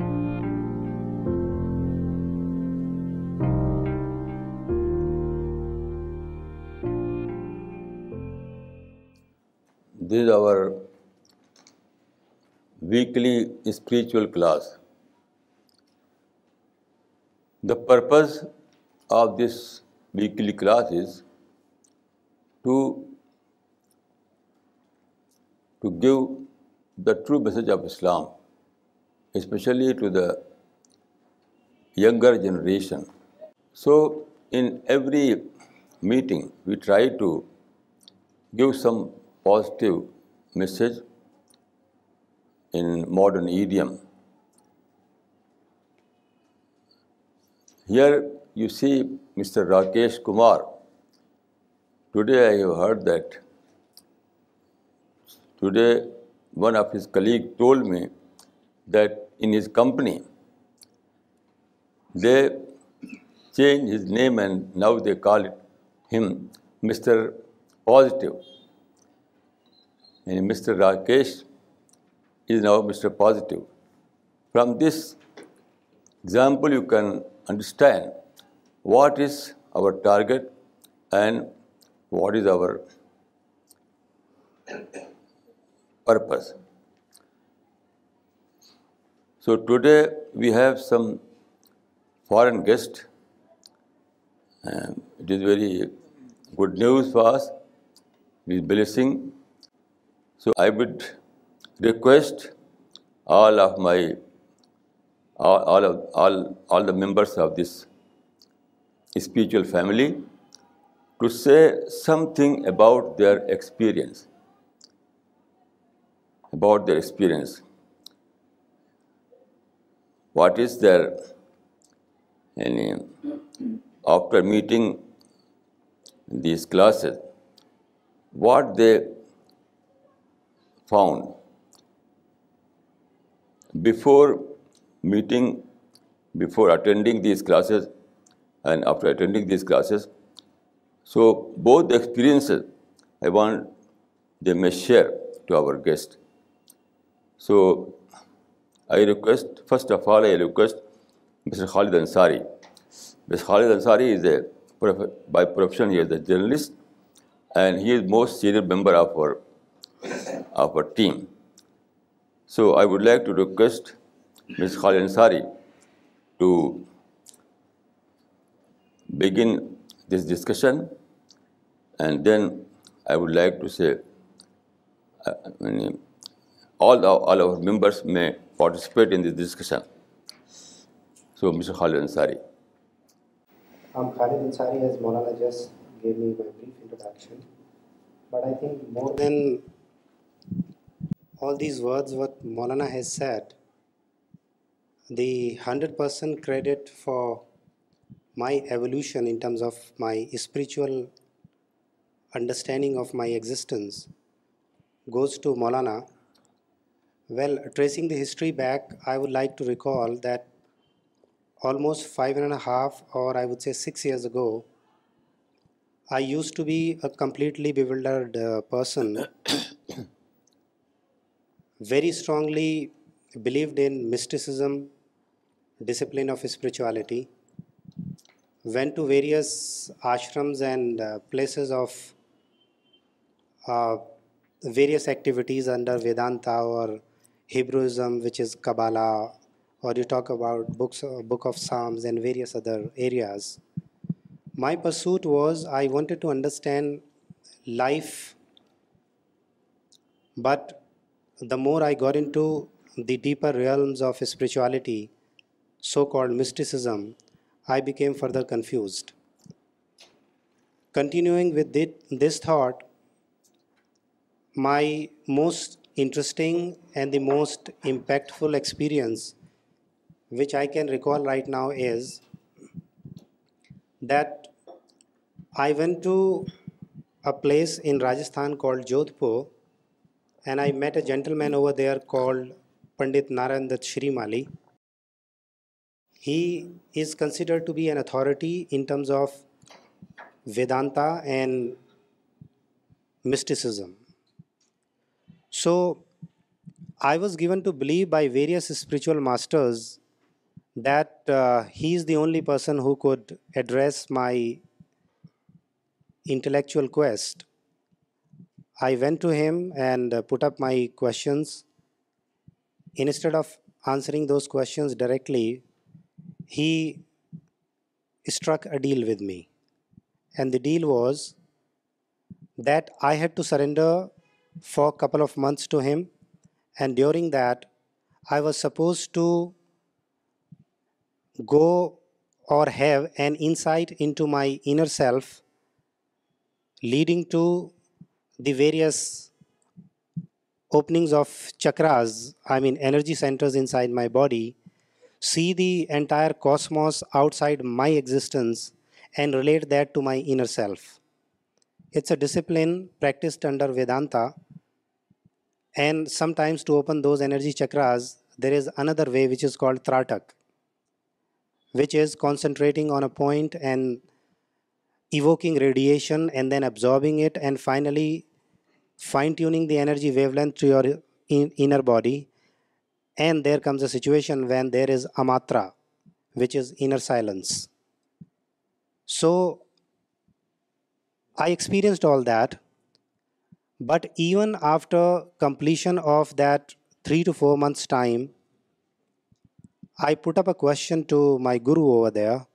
This is our weekly spiritual class. The purpose of this weekly class is to give the true message of Islam especially to the younger generation. So in every meeting, we try to give some positive message in modern idiom. Here you see Mr. Rakesh Kumar. Today I have heard that today one of his colleagues told me that in his company, they changed his name and now they call him Mr. Positive. And Mr. Rakesh is now Mr. Positive. From this example, you can understand what is our target and what is our purpose. So today we have some foreign guest. Uh, it is very good news for us. It is blessing. So I would request all the members of this spiritual family to say something about their experience. What is their یعنی after meeting these classes what they found before meeting before attending these classes and after attending these classes so بہت experience I want they may share to our guest so I request, first of all, I request Mr. Khalid Ansari. Mr. Khalid Ansari is by profession, he is a journalist, and he is most senior member of our team. So I would like to request Mr. Khalid Ansari to begin this discussion, and then I would like to say uh, all our members may participate in this discussion so mister Khalid Ansari I'm Khalid Ansari, as Maulana just gave me my brief introduction. But I think more than all these words what Maulana has said, the 100% credit for my evolution in terms of my spiritual understanding of my existence goes to Maulana, Well, tracing the history back, I would like to recall that almost 5.5 or I would say 6 years ago, I used to be a completely bewildered uh, person, very strongly believed in mysticism, discipline of spirituality, went to various ashrams and uh, places of uh, various activities under Vedanta or Hebrewism, which is Kabbalah, or you talk about uh, Book of Psalms and various other areas. My pursuit was I wanted to understand life, but the more I got into the deeper realms of spirituality, so-called mysticism, I became further confused. Continuing with this thought, my most interesting and the most impactful experience which I can recall right now is that I went to a place in Rajasthan called Jodhpur, and I met a gentleman over there called Pandit Narayan Dutt Shrimali. He is considered to be an authority in terms of Vedanta and mysticism. So I was given to believe by various spiritual masters that uh, he is the only person who could address my intellectual quest. I went to him and uh, put up my questions. Instead of answering those questions directly, he struck a deal with me. And the deal was that I had to surrender for a couple of months to him, and during that I was supposed to go or have an insight into my inner self, leading to the various openings of chakras, I mean energy centers inside my body, see the entire cosmos outside my existence and relate that to my inner self. It's a discipline practiced under Vedanta, and sometimes to open those energy chakras, there is another way which is called Tratak, which is concentrating on a point and evoking radiation and then absorbing it and finally fine-tuning the energy wavelength to your inner body. And there comes a situation when there is amatra, which is inner silence. So I experienced all that, but even after completion of that 3 to 4 months time, I put up a question to my guru over there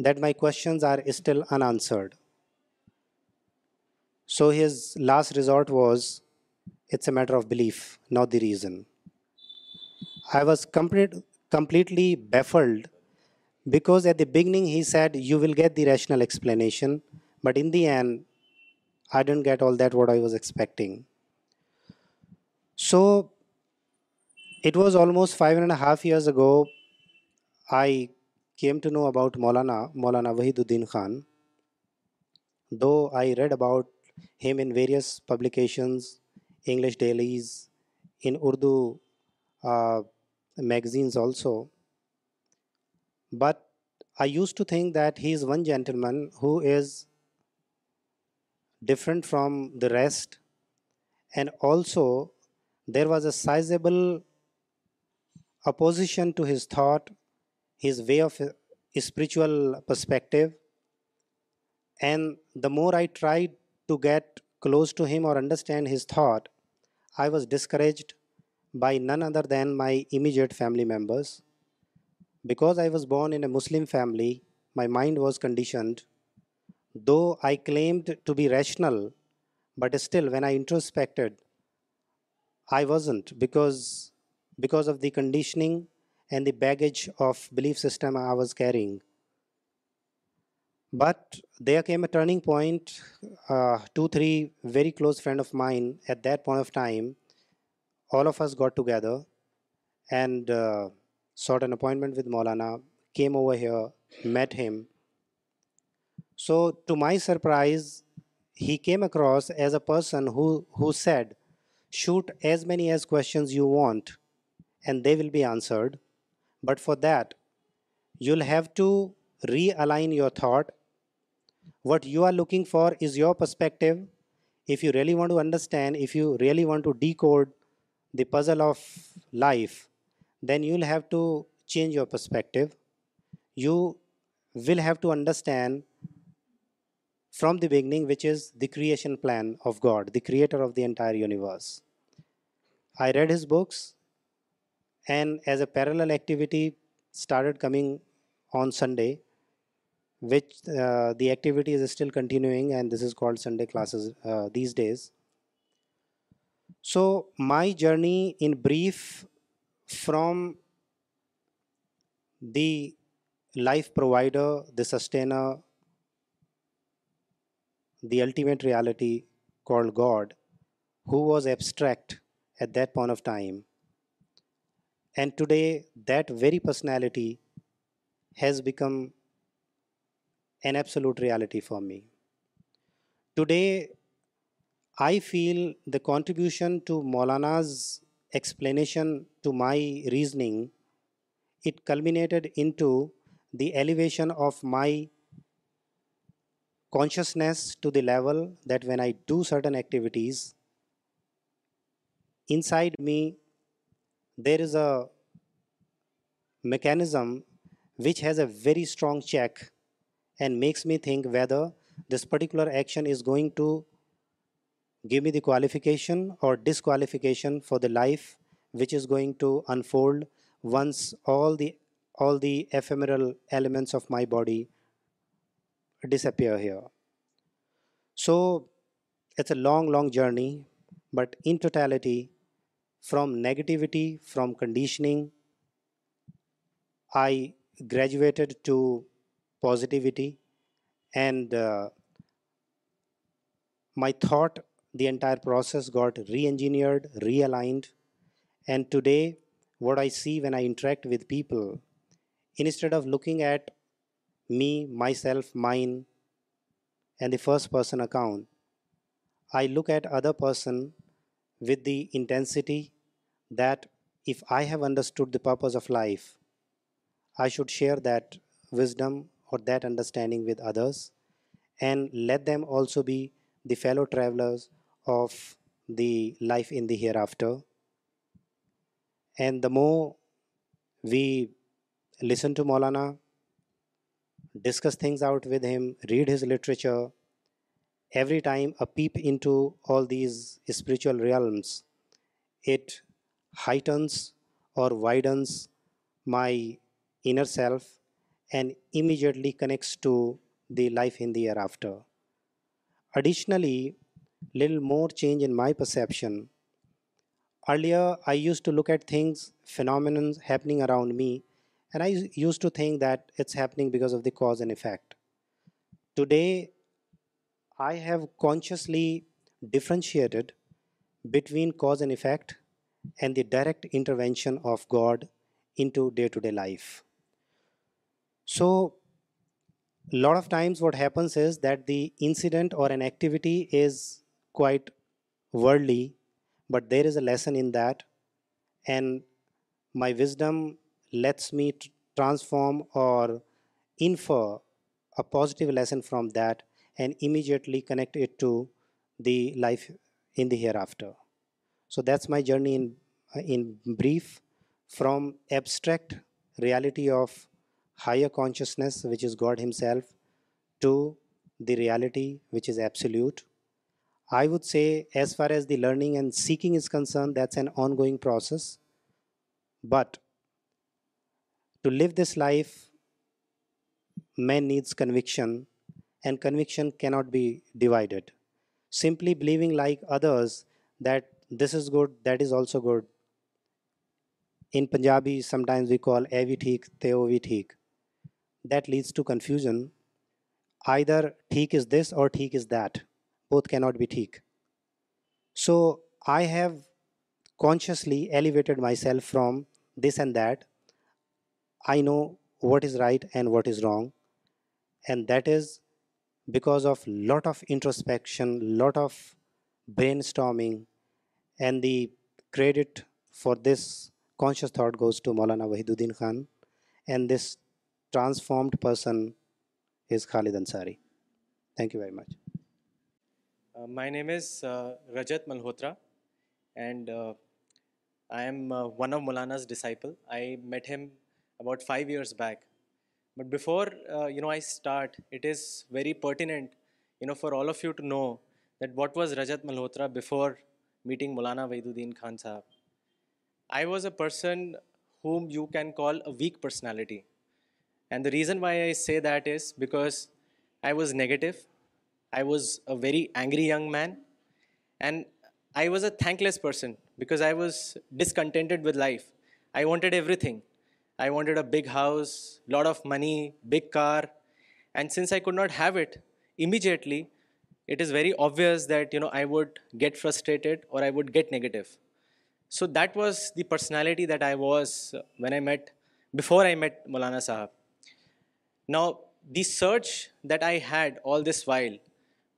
that my questions are still unanswered. So his last resort was, it's a matter of belief, not the reason. I was completely baffled because at the beginning he said, you will get the rational explanation but in the end, I didn't get all that what I was expecting. So it was almost 5.5 years ago, I came to know about Maulana Wahiduddin Khan. Though I read about him in various publications, English dailies, in Urdu uh, magazines also. But I used to think that he is one gentleman who is different from the rest, and also there was a sizable opposition to his thought, his way of uh, spiritual perspective. And the more I tried to get close to him or understand his thought, I was discouraged by none other than my immediate family members. Because I was born in a Muslim family, my mind was conditioned Though I claimed to be rational, but still when I introspected, I wasn't, because of the conditioning and the baggage of belief system I was carrying. But there came a turning point. 2-3 uh, very close friend of mine at that point of time, all of us got together and uh, sought an appointment with Maulana, came over here, met him, so to my surprise, he came across as a person who said, shoot as many as questions you want and they will be answered. But for that, you'll have to realign your thought. What you are looking for is your perspective. If you really want to understand, if you really want to decode the puzzle of life, then you'll have to change your perspective. You will have to understand from the beginning, which is the creation plan of God, the creator of the entire universe. I read his books, and as a parallel activity started coming on Sunday, which uh, the activity is still continuing, and this is called Sunday classes uh, these days. So my journey in brief from the life provider, the sustainer, the ultimate reality called God, who was abstract at that point of time. And today, that very personality has become an absolute reality for me. Today, I feel the contribution to Maulana's explanation to my reasoning, it culminated into the elevation of my consciousness to the level that when I do certain activities, inside me there is a mechanism which has a very strong check and makes me think whether this particular action is going to give me the qualification or disqualification for the life which is going to unfold once all the ephemeral elements of my body disappear here. So it's a long journey, but in totality, from negativity, from conditioning, I graduated to positivity, and uh, my thought, the entire process got re-engineered, realigned, and today what I see when I interact with people, instead of looking at me, myself, mine, and the first person account. I look at other person with the intensity that if I have understood the purpose of life, I should share that wisdom or that understanding with others and let them also be the fellow travelers of the life in the hereafter. And the more we listen to Maulana, discuss things out with him, read his literature. Every time a peep into all these spiritual realms, it heightens or widens my inner self and immediately connects to the life in the hereafter. Additionally, little more change in my perception. Earlier, I used to look at things, phenomena happening around me and I used to think that it's happening because of the cause and effect. Today, I have consciously differentiated between cause and effect and the direct intervention of God into day-to-day life. So, a lot of times what happens is that the incident or an activity is quite worldly, but there is a lesson in that, and my wisdom lets me transform or infer a positive lesson from that and immediately connect it to the life in the hereafter. So that's my journey in brief, from abstract reality of higher consciousness, which is God himself, to the reality which is absolute. I would say, as far as the learning and seeking is concerned, that's an ongoing process. But to live this life man needs conviction and conviction can not be divided simply believing like others that this is good that is also good in Punjabi sometimes we call اے وی ٹھیک تے او وی ٹھیک that leads to confusion either ٹھیک is this or ٹھیک is that both can not be ٹھیک so I have consciously elevated myself from this and that I know what is right and what is wrong and that is because of lot of introspection lot of brainstorming and the credit for this conscious thought goes to Maulana Wahiduddin Khan and this transformed person is Khalid Ansari thank you very much my name is Rajat Malhotra and I am one of Maulana's disciple I met him about 5 years back. But before uh, I start, it is very pertinent, for all of you to know that what was Rajat Malhotra before meeting Maulana Waiduddin Khan Sahab. I was a person whom you can call a weak personality. And the reason why I say that is because I was negative, I was a very angry young man, and I was a thankless person because I was discontented with life. I wanted everything. I wanted a big house, lot of money, big car. And since I could not have it immediately, it is very obvious that I would get frustrated or I would get negative. So that was the personality that I was when I met, before I met Maulana Sahab. Now, the search that I had all this while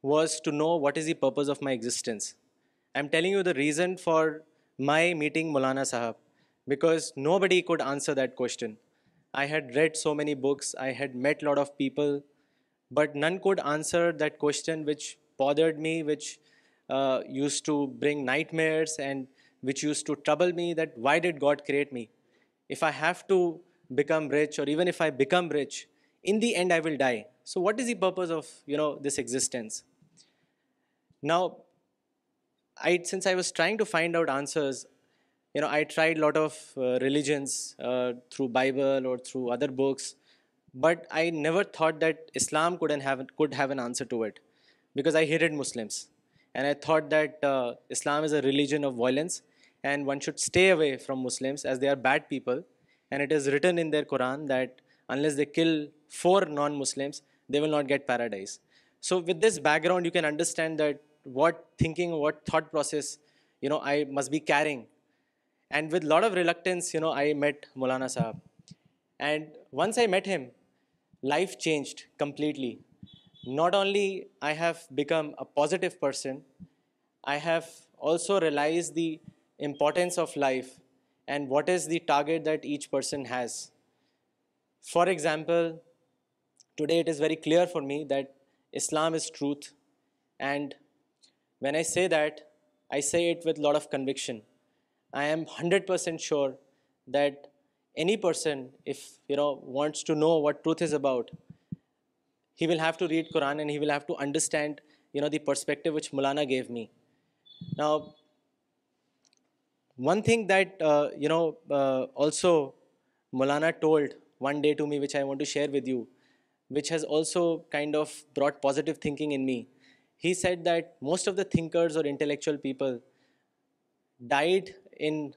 was to know what is the purpose of my existence. I'm telling you the reason for my meeting Maulana Sahab because nobody could answer that question. I had read so many books, I had met a lot of people, but none could answer that question which bothered me, which uh, used to bring nightmares and which used to trouble me, that why did God create me? If I have to become rich, or even if I become rich, in the end I will die. So what is the purpose of, this existence? Now, since I was trying to find out answers, you know, I tried a lot of uh, religions uh, through Bible or through other books, but I never thought that Islam could have an answer to it, because I hated Muslims. And I thought that uh, Islam is a religion of violence, and one should stay away from Muslims as they are bad people. And it is written in their Quran that unless they kill 4 non-Muslims, they will not get paradise. So with this background, you can understand that what thought process, you know, I must be carrying and with a lot of reluctance, I met Maulana Sahab. And once I met him, life changed completely. Not only I have become a positive person, I have also realized the importance of life and what is the target that each person has. For example, today it is very clear for me that Islam is truth. And when I say that, I say it with a lot of conviction. I am 100% sure that any person, if wants to know what truth is about, he will have to read Quran and he will have to understand the perspective which Maulana gave me. Now, one thing that uh, uh, also Maulana told one day to me, which I want to share with you, which has also kind of brought positive thinking in me. He said that most of the thinkers or intellectual people died in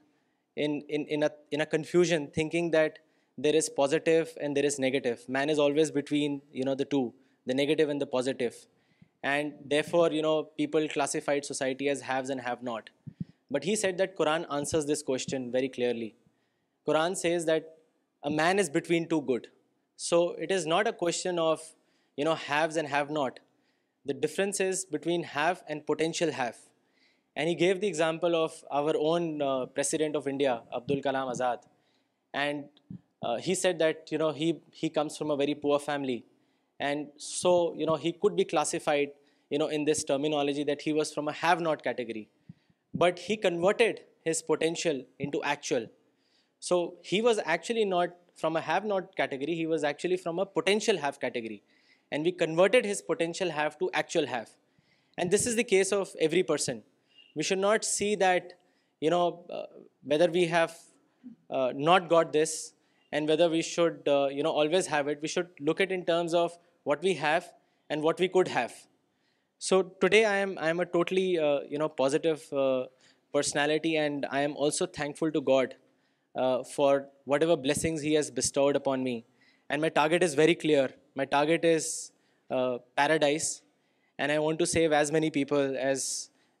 a confusion, thinking that there is positive and there is negative. Man is always between, the two, the negative and the positive. And therefore, people classified society as haves and have-not. But he said that Quran answers this question very clearly. Quran says that a man is between two good. So it is not a question of, haves and have-not. The difference is between have and potential have. And he gave the example of our own uh, president of India, Abdul Kalam Azad. And uh, he said that, you know, he comes from a very poor family. And so, you know, he could be classified, you know, in this terminology that he was from a have-not category. But he converted his potential into actual. So he was actually not from a have-not category. He was actually from a potential have category. And we converted his potential have to actual have. And this is the case of every person. We should not see that, uh, whether we have uh, not got this and whether we should, uh, always have it. We should look at it in terms of what we have and what we could have. So today I am a totally, positive personality, and I am also thankful to God for whatever blessings He has bestowed upon me. And my target is very clear. My target is paradise. And I want to save as many people as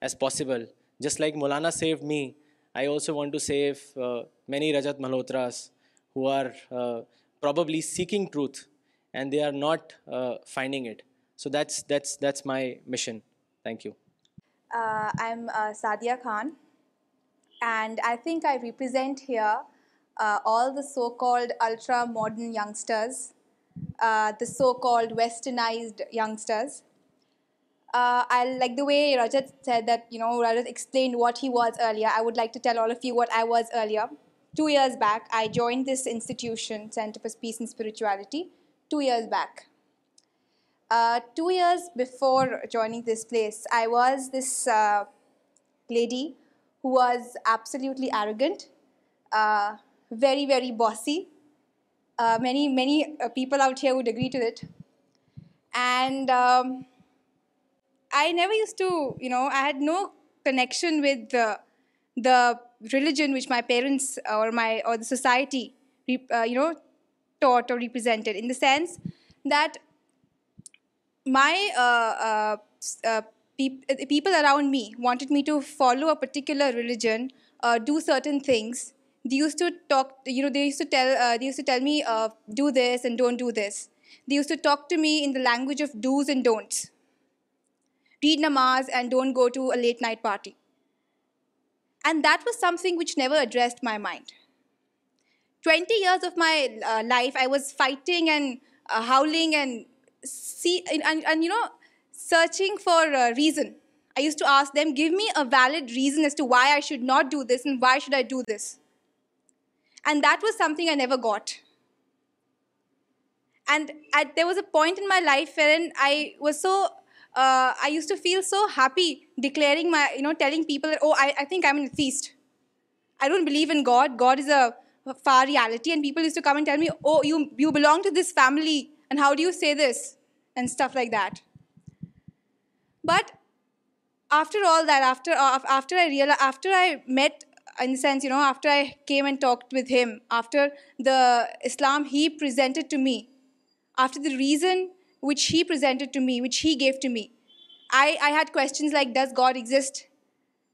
as possible. Just like Maulana saved me, I also want to save uh, many Rajat Malhotras who are uh, probably seeking truth and they are not uh, finding it. So that's my mission. Thank you. I'm Sadia Khan, and I think I represent here all the so-called ultra-modern youngsters, the so-called westernized youngsters uh, I like the way Rajat said that, Rajat explained what he was earlier. I would like to tell all of you what I was earlier. 2 years back, I joined this institution, Center for Peace and Spirituality, 2 years back. Uh, 2 years before joining this place, I was this uh, lady who was absolutely arrogant, very, very bossy. Many people out here would agree to it. And um, I never used to, I had no connection with the religion which my parents or the society, uh, taught or represented, in the sense that my uh, uh, people around me wanted me to follow a particular religion, do certain things. They used to talk, they used to tell me, do this and don't do this. They used to talk to me in the language of do's and don'ts read namaz and don't go to a late night party. And that was something which never addressed my mind. 20 years of my uh, life, I was fighting and uh, howling and searching for a reason. I used to ask them, give me a valid reason as to why I should not do this and why should I do this. And that was something I never got. And there was a point in my life wherein I was so uh, I used to feel so happy declaring my, telling people that, oh, I think I'm an atheist. I don't believe in God. God is a far reality. And people used to come and tell me, oh, you belong to this family. And how do you say this? And stuff like that. But after all that, after uh, I met, in the sense, after I came and talked with him, after the Islam he presented to me, after the reason which he presented to me, which he gave to me. I had questions like, does God exist?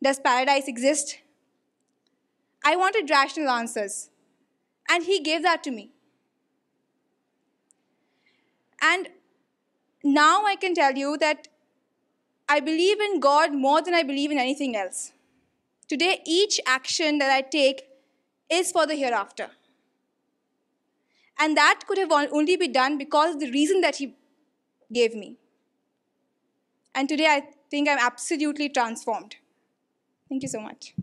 Does paradise exist? I wanted rational answers, and he gave that to me. And now I can tell you that I believe in God more than I believe in anything else. Today, each action that I take is for the hereafter. And that could have only been done because of the reason that he gave me. And today I think I'm absolutely transformed. Thank you so much.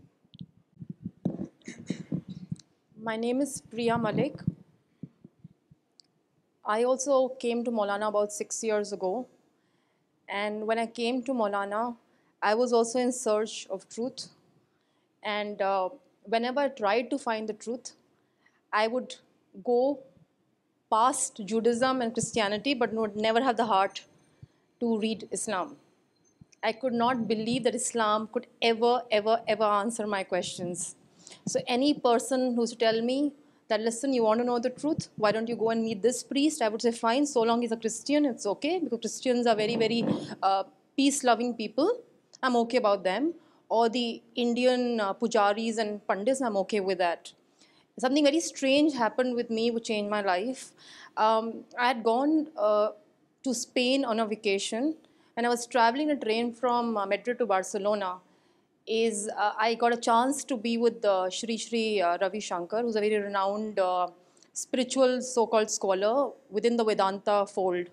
My name is Priya Malik. I also came to Maulana about 6 years ago. And when I came to Maulana, I was also in search of truth. And uh, whenever I tried to find the truth, I would go past Judaism and Christianity but would never have the heart to read Islam. I could not believe that Islam could ever answer my questions. So any person who's to tell me that, listen, you want to know the truth, why don't you go and meet this priest? I would say, fine, so long he's a Christian, it's okay, because Christians are very, very uh, peace-loving people. I'm okay about them. Or the Indian uh, pujaris and pandits, I'm okay with that something very strange happened with me which changed my life. Um, I had gone uh, to Spain on a vacation, and I was traveling a train from uh, Madrid to Barcelona. Uh, I got a chance to be with Sri Sri Ravi Shankar, who's a very renowned spiritual so-called scholar within the Vedanta fold.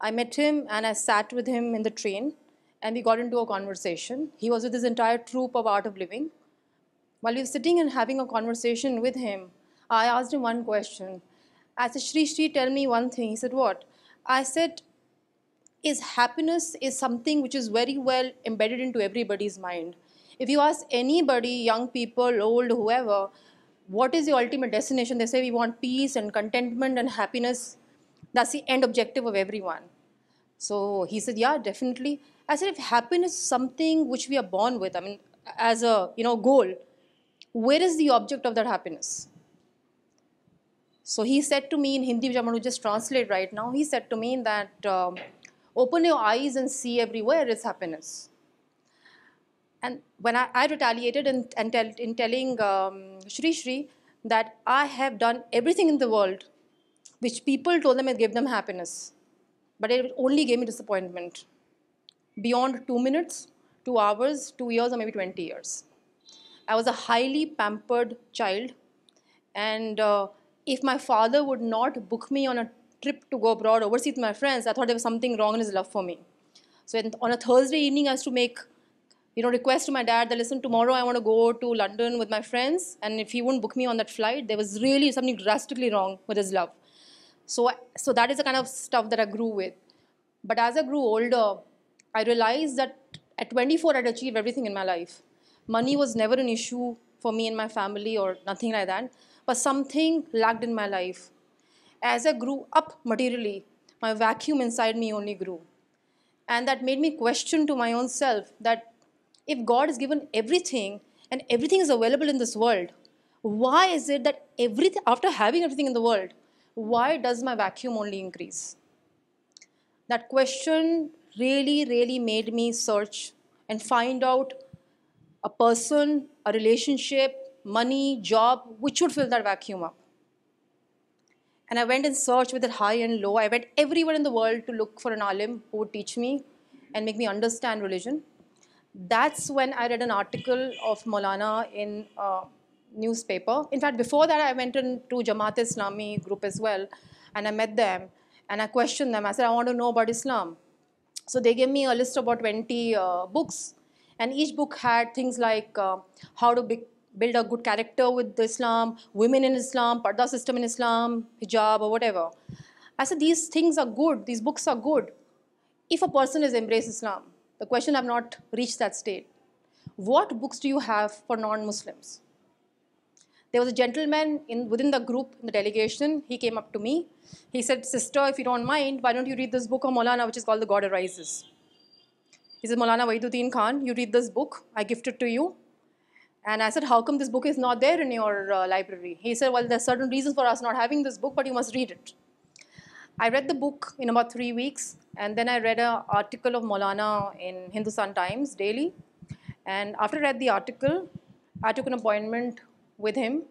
I met him and I sat with him in the train, and we got into a conversation. He was with his entire troupe of Art of Living. While we were sitting and having a conversation with him, I asked him one question. I said, Shri, tell me one thing. He said, what? I said, happiness is something which is very well embedded into everybody's mind. If you ask anybody, young people, old, whoever, what is your ultimate destination? They say we want peace and contentment and happiness. That's the end objective of everyone. So he said, yeah, definitely. I said, if happiness is something which we are born with, I mean, as a goal, where is the object of that happiness? So he said to me in Hindi, which I'm going to just translate right now, he said to me that um, open your eyes and see everywhere is happiness. And when I retaliated in telling um, Shri Shri that I have done everything in the world which people told them it gave them happiness, but it only gave me disappointment beyond 2 minutes, 2 hours, 2 years, or maybe 20 years. I was a highly pampered child, and uh, if my father would not book me on a trip to go abroad overseas with my friends, I thought there was something wrong in his love for me. So on a Thursday evening, I used to make request to my dad that, listen, tomorrow I want to go to London with my friends, and if he wouldn't book me on that flight, there was really something drastically wrong with his love. So that is the kind of stuff that I grew with. But as I grew older, I realized that at 24, I'd achieved everything in my life. Money was never an issue for me and my family or nothing like that, but something lacked in my life. As I grew up materially, my vacuum inside me only grew. And that made me question to my own self that if God has given everything and everything is available in this world, why is it that everything, after having everything in the world, why does my vacuum only increase? That question really made me search and find out a person, a relationship, money, job, which would fill that vacuum up. And I went and searched with it high and low. I went everywhere in the world to look for an alim who would teach me and make me understand religion. That's when I read an article of Maulana in a newspaper. In fact, before that, I went into Jamaat Islami group as well, and I met them, and I questioned them. I said, I want to know about Islam. So they gave me a list of about 20 uh, books and each book had things like uh, how to build a good character with Islam, women in Islam, parda system in Islam, hijab or whatever. I said, these things are good, these books are good, if a person has embraced Islam. The question, I've not reached that state. What books do you have for non-Muslims? There was a gentleman within the group, in the delegation, he came up to me. He said, sister, if you don't mind, why don't you read this book of Maulana, which is called The God Arises. He said, Maulana Wahiduddin Khan, you read this book, I gift it to you. And I said, how come this book is not there in your uh, library? He said, well, there's certain reasons for us not having this book, but you must read it. I read the book in about 3 weeks, and then I read an article of Maulana in Hindustan Times Daily. And after I read the article, I took an appointment with him,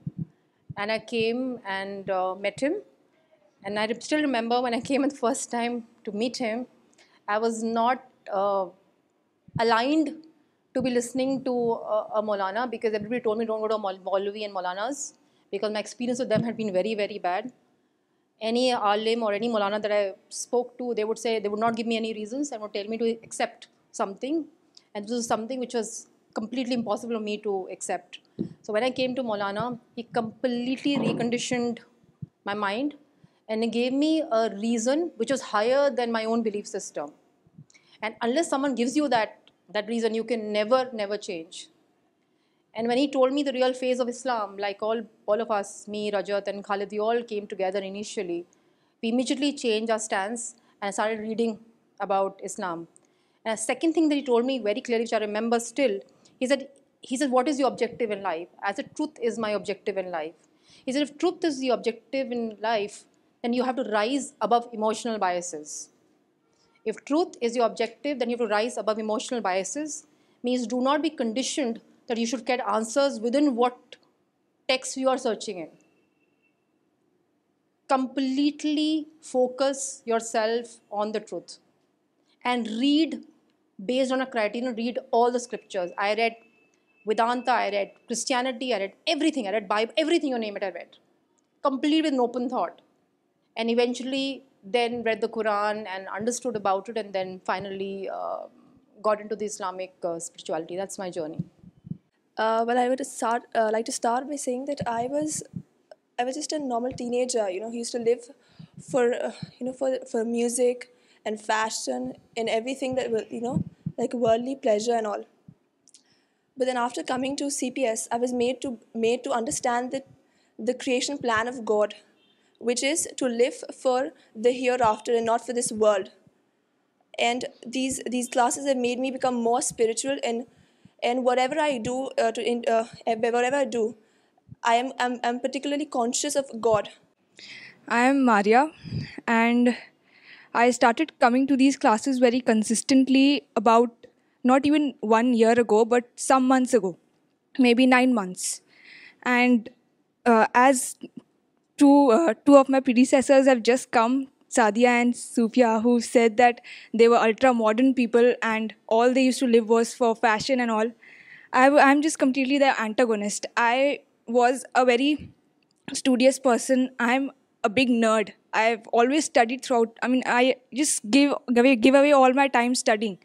and I came and uh, met him. And I still remember when I came the first time to meet him, I was not uh, aligned to be listening to a Maulana, because everybody told me don't go to Maulvi and Maulanas because my experience with them had been very, very bad. Any alim or any Maulana that I spoke to, they would say, they would not give me any reasons and would tell me to accept something. And this was something which was completely impossible for me to accept. So when I came to Maulana, he completely reconditioned my mind and he gave me a reason which was higher than my own belief system. And unless someone gives you that that reason you can never change. And when he told me the real phase of Islam, like all of us, me, Rajat and Khalid, we all came together initially. We immediately changed our stance and started reading about Islam. And the second thing that he told me very clearly, which I remember still, he said, what is your objective in life? I said, truth is my objective in life. He said, if truth is the objective in life, then you have to rise above emotional biases. If truth is your objective, then you have to rise above emotional biases. Means do not be conditioned that you should get answers within what text you are searching in. Completely focus yourself on the truth and read based on a criterion, read all the scriptures. I read Vedanta, I read Christianity, I read everything, I read Bible, everything you name it I read. Complete with an open thought. And eventually then read the Quran and understood about it, and then finally uh, got into the Islamic uh, spirituality. That's my journey. Uh, well, I would start, like to start by saying that I was just a normal teenager, you know, who used to live for, you know, for music and fashion and everything that, you know, like worldly pleasure and all. But then after coming to CPS, I was made to understand that the creation plan of God, which is to live for the hereafter and not for this world. And these classes have made me become more spiritual, and whatever I do, uh, uh, eh, whatever I do, I'm particularly conscious of God. I am Maria, and I started coming to these classes very consistently about not even 1 year ago, but some months ago, maybe 9 months. And uh, as uh, two of my predecessors have just come, Sadia and Sufia, who said that they were ultra-modern people and all they used to live was for fashion and all. I'm just completely the antagonist. I was a very studious person. I'm a big nerd. I've always studied throughout. I mean, I just give away all my time studying.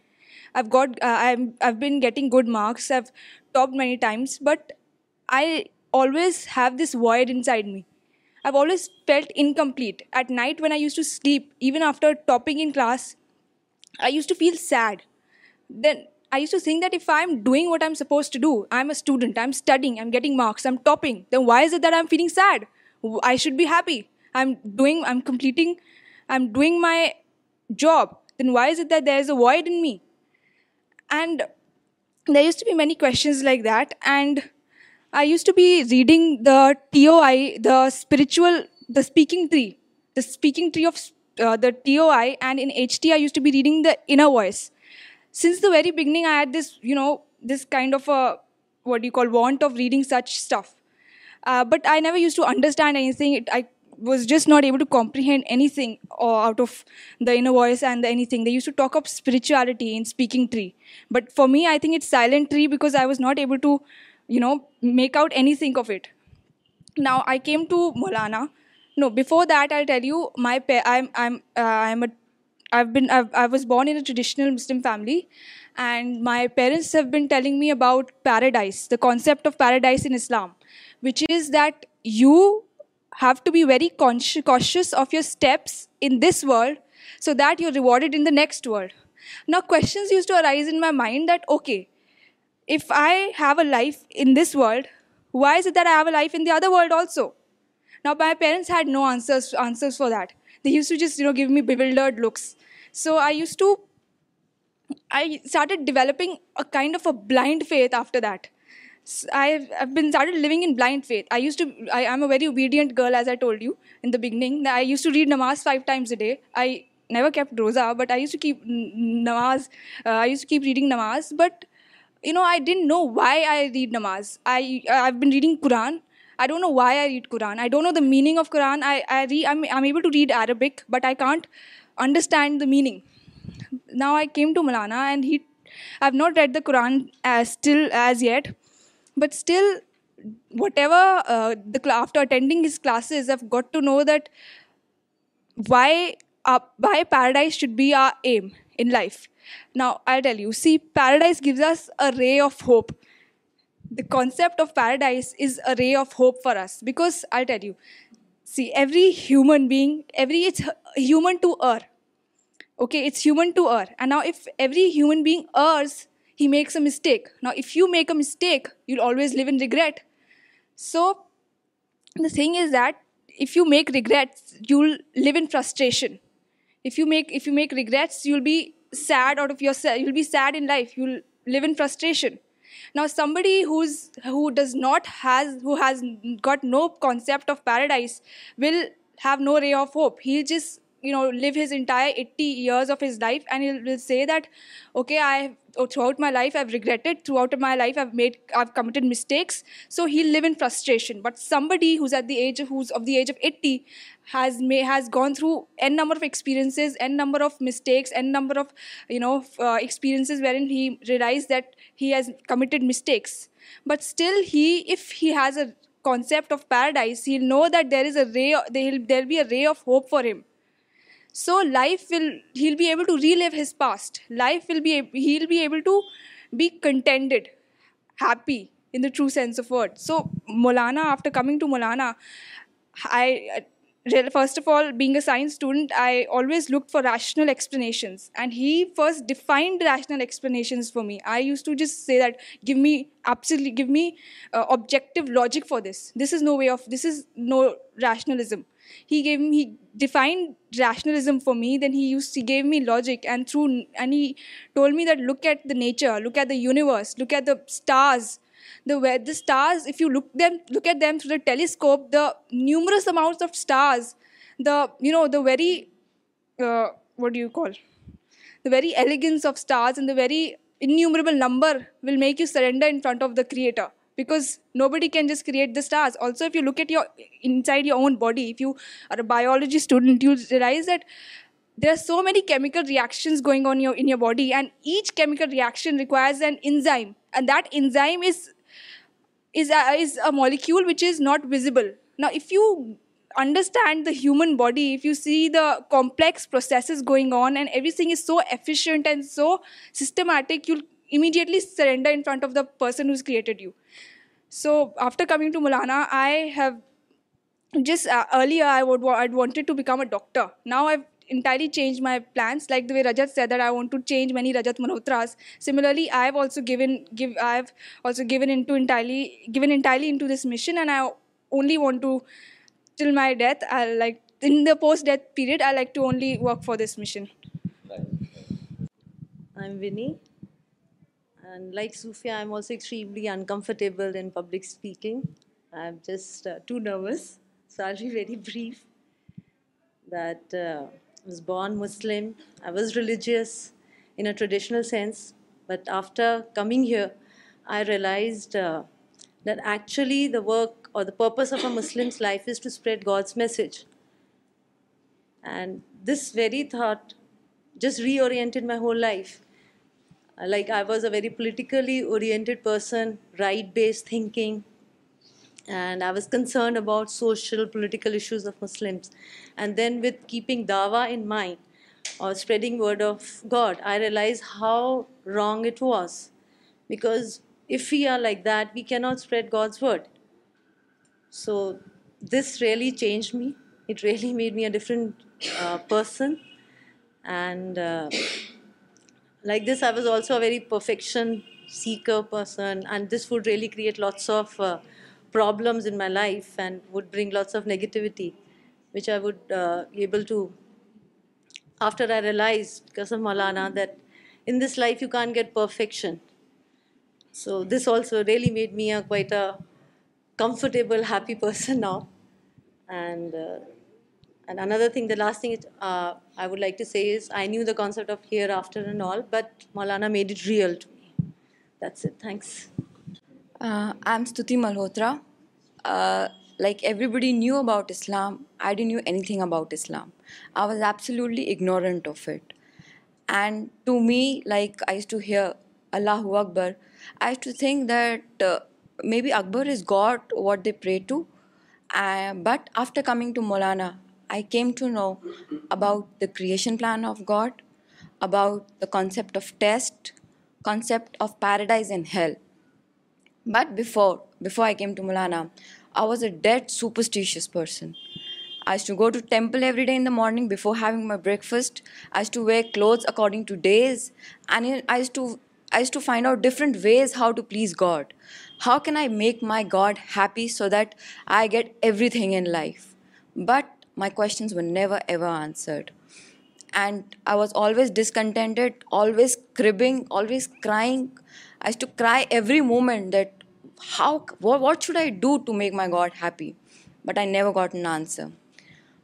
Uh, I've been getting good marks. I've topped many times, but I always have this void inside me. I've always felt incomplete. At night when I used to sleep, even after topping in class, I used to feel sad. Then I used to think that if I'm doing what I'm supposed to do, I'm a student, I'm studying, I'm getting marks, I'm topping, then why is it that I'm feeling sad? I should be happy. I'm doing my job. Then why is it that there is a void in me? And there used to be many questions like that. And I used to be reading the TOI, the speaking tree. The speaking tree of uh, the TOI, and in HT I used to be reading the inner voice. Since the very beginning I had this, this kind of a, want of reading such stuff. Uh, but I never used to understand anything. I was just not able to comprehend anything uh, out of the inner voice and the anything. They used to talk of spirituality in speaking tree. But for me, I think it's silent tree because I was not able to make out anything of it. Now I came to Maulana. No, before that I'll tell you my uh, I was born in a traditional Muslim family, and my parents have been telling me about paradise, the concept of paradise in Islam, which is that you have to be very cautious of your steps in this world so that you're rewarded in the next world. Now questions used to arise in my mind that, okay, if I have a life in this world, why is it that I have a life in the other world also? Now, my parents had no answers for that. They used to just, give me bewildered looks. So I started developing a kind of a blind faith after that. I've been started living in blind faith. I'm a very obedient girl, as I told you in the beginning. I used to read namaz 5 times a day. I never kept roza, but I used to keep uh, reading namaz. But I didn't know why I read namaz. I've been reading Quran. I don't know why I read Quran. I don't know the meaning of Quran. I'm able to read Arabic, but I can't understand the meaning. Now I came to Maulana and I've not read the Quran as yet, but still, whatever uh, after attending his classes, I've got to know that why uh, paradise should be our aim in life. Now, I'll tell you, see, paradise gives us a ray of hope. The concept of paradise is a ray of hope for us, because I'll tell you, see, every human being, it's human to err. Okay, it's human to err. And now if every human being errs, he makes a mistake. Now, if you make a mistake, you'll always live in regret. So the thing is that if you make regrets, you'll live in frustration. If you make regrets, you'll be sad out of yourself. You'll be sad in life. You'll live in frustration. Now, somebody who has got no concept of paradise will have no ray of hope. He'll just live his entire 80 years of his life, and he will say that, okay, oh, throughout my life I've regretted, throughout my life I've committed mistakes. So he'll live in frustration. But somebody who's of the age of 80 has gone through n number of experiences, n number of mistakes, n number of uh, experiences wherein he realized that he has committed mistakes. But still, if he has a concept of paradise, he'll know that there'll be a ray of hope for him. So he'll be able to relive his past. He'll be able to be contented, happy in the true sense of word. So Maulana, after coming to Maulana, first of all, being a science student, I always looked for rational explanations, and he first defined rational explanations for me. I used to just say that, give me uh, objective logic for this. This is no rationalism. He defined rationalism for me. Then he gave me logic, and he told me that look at the nature, look at the universe, look at the stars. The stars, if you look at them through the telescope, the numerous amounts of stars, uh, the very elegance of stars and the very innumerable number will make you surrender in front of the Creator because nobody can just create the stars. Also, if you look at inside your own body, if you are a biology student, you realize that there are so many chemical reactions going on in your body, and each chemical reaction requires an enzyme, and that enzyme is a molecule which is not visible. Now, if you understand the human body, if you see the complex processes going on and everything is so efficient and so systematic, you'll immediately surrender in front of the person who's created you. So after coming to Maulana, I have just uh, earlier I'd wanted to become a doctor. Now I've entirely changed my plans, like the way Rajat said that I want to change many Rajat Malhotras. Similarly, I've also given entirely into this mission, and I only want to, till my death, in the post-death period, I like to only work for this mission. I'm Vinny. And like Sufia, I'm also extremely uncomfortable in public speaking. I'm just uh, too nervous. So I'll be very brief. That uh, I was born Muslim. I was religious in a traditional sense. But after coming here, I realized uh, that actually the work or the purpose of a Muslim's life is to spread God's message. And this very thought just reoriented my whole life. Like I was a very politically oriented person, right-based thinking, and I was concerned about social, political issues of Muslims. And then with keeping dawah in mind, or spreading word of God, I realized how wrong it was. Because if we are like that, we cannot spread God's word. So this really changed me. It really made me a different uh, person. And uh, like this, I was also a very perfection seeker person, and this would really create lots of uh, problems in my life and would bring lots of negativity, which I would uh, be able to, after I realized, because of Maulana, that in this life you can't get perfection. So this also really made me quite a comfortable, happy person now. And uh, and another thing, the last thing uh, I would like to say is, I knew the concept of hereafter and all, but Maulana made it real to me. That's it. Thanks. Uh, I'm Stuti Malhotra. Uh, like everybody knew about Islam, I didn't know anything about Islam. I was absolutely ignorant of it. And to me, like I used to hear Allahu Akbar, I used to think that maybe Akbar is God, what they pray to. But after coming to Maulana, I came to know about the creation plan of God, about the concept of test, concept of paradise and hell. But before I came to Molana, I was a dead superstitious person. I used to go to temple every day in the morning before having my breakfast. I used to wear clothes according to days, and I used to find out different ways how to please God. How can I make my God happy so that I get everything in life? But my questions were never ever answered. And I was always discontented, always cribbing, always crying. I used to cry every moment that what should I do to make my God happy? But I never got an answer.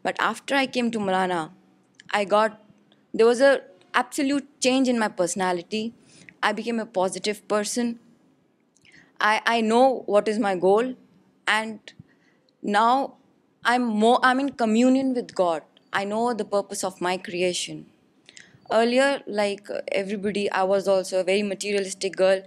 But after I came to Malana, there was an absolute change in my personality. I became a positive person. I know what is my goal, and now I'm in communion with God. I know the purpose of my creation. Earlier, like uh, everybody, I was also a very materialistic girl,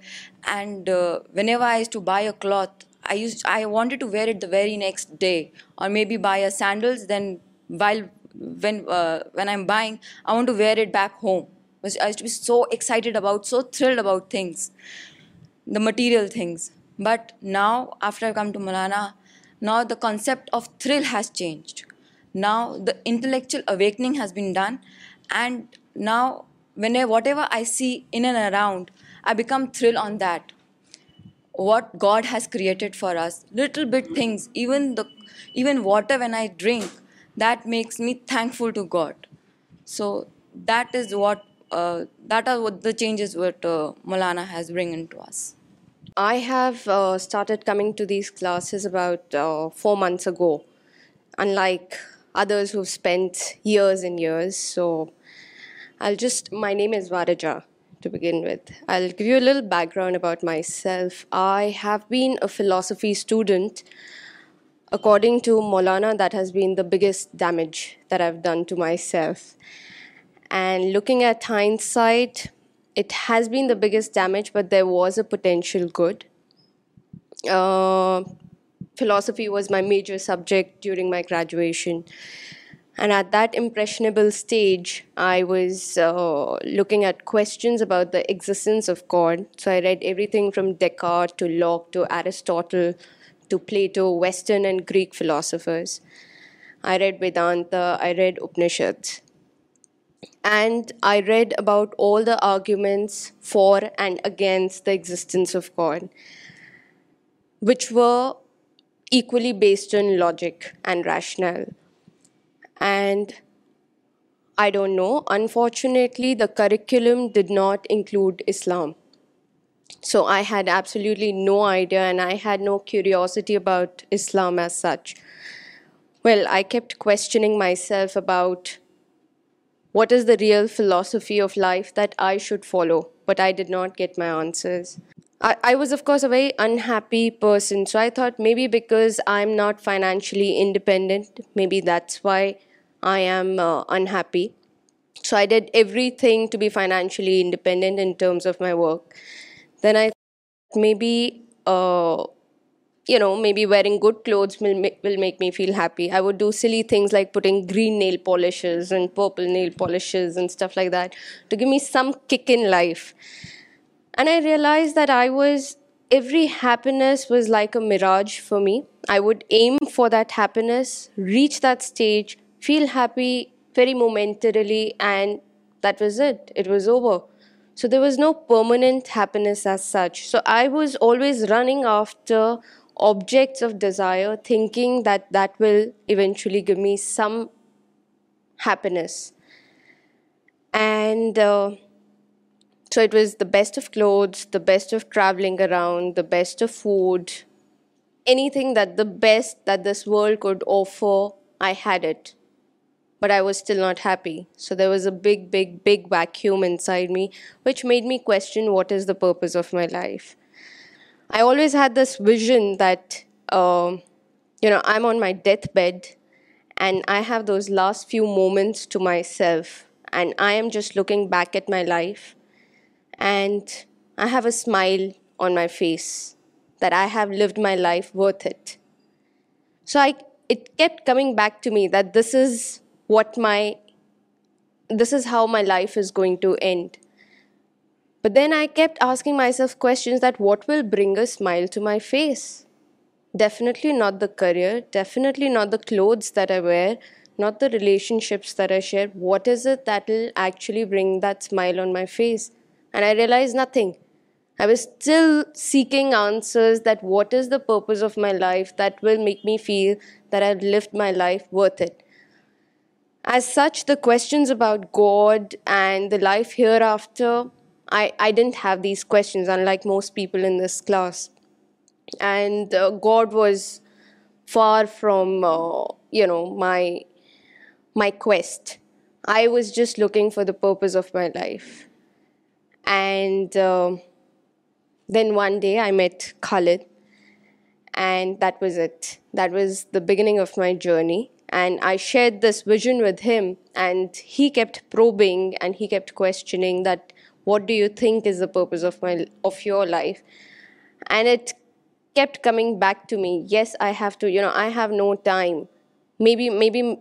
and uh, whenever I used to buy a cloth, I wanted to wear it the very next day, or maybe buy a sandals. Then uh, when I'm buying, I want to wear it back home. I used to be so excited about, so thrilled about things, the material things. But now, after I come to Malana, now the concept of thrill has changed. Now the intellectual awakening has been done, and now whatever I see in and around, I become thrilled on that. What God has created for us, little bit things, even water when I drink, that makes me thankful to God. So that is what uh, the changes what uh, Maulana has brought into us. I have uh, started coming to these classes about uh, 4 months ago, unlike others who've spent years and years. So my name is Varaja to begin with. I'll give you a little background about myself. I have been a philosophy student. According to Maulana, that has been the biggest damage that I've done to myself. And looking at hindsight, it has been the biggest damage, but there was a potential good. Uh, philosophy was my major subject during my graduation. And at that impressionable stage, I was uh, looking at questions about the existence of God. So I read everything from Descartes to Locke to Aristotle to Plato, Western and Greek philosophers. I read Vedanta, I read Upanishads and I read about all the arguments for and against the existence of God, which were equally based on logic and rationale. And I don't know, unfortunately, the curriculum did not include Islam. So I had absolutely no idea, and I had no curiosity about Islam as such. Well, I kept questioning myself about what is the real philosophy of life that I should follow? But I did not get my answers. I was, of course, a very unhappy person. So I thought maybe because I'm not financially independent, maybe that's why I am uh, unhappy. So I did everything to be financially independent in terms of my work. Then I thought maybe uh, maybe wearing good clothes will make me feel happy. I would do silly things like putting green nail polishes and purple nail polishes and stuff like that to give me some kick in life. And I realized that every happiness was like a mirage for me. I would aim for that happiness, reach that stage, feel happy very momentarily, and that was it. It was over. So there was no permanent happiness as such. So I was always running after objects of desire, thinking that that will eventually give me some happiness. And uh, so it was the best of clothes, the best of traveling around, the best of food, anything that the best that this world could offer, I had it. But I was still not happy. So there was a big, big, big vacuum inside me, which made me question what is the purpose of my life. I always had this vision that, um, I'm on my deathbed and I have those last few moments to myself and I am just looking back at my life and I have a smile on my face that I have lived my life worth it. So it kept coming back to me that this is how my life is going to end. But then I kept asking myself questions that what will bring a smile to my face? Definitely not the career, definitely not the clothes that I wear, not the relationships that I share. What is it that will actually bring that smile on my face? And I realized nothing. I was still seeking answers that what is the purpose of my life that will make me feel that I've lived my life worth it. As such, the questions about God and the life hereafter I didn't have these questions, unlike most people in this class. And uh, God was far from, uh, my quest. I was just looking for the purpose of my life. And um, then one day I met Khalid, and that was it. That was the beginning of my journey. And I shared this vision with him, and he kept probing and he kept questioning that what do you think is the purpose of your life? And it kept coming back to me. Yes, I have to, I have no time. Maybe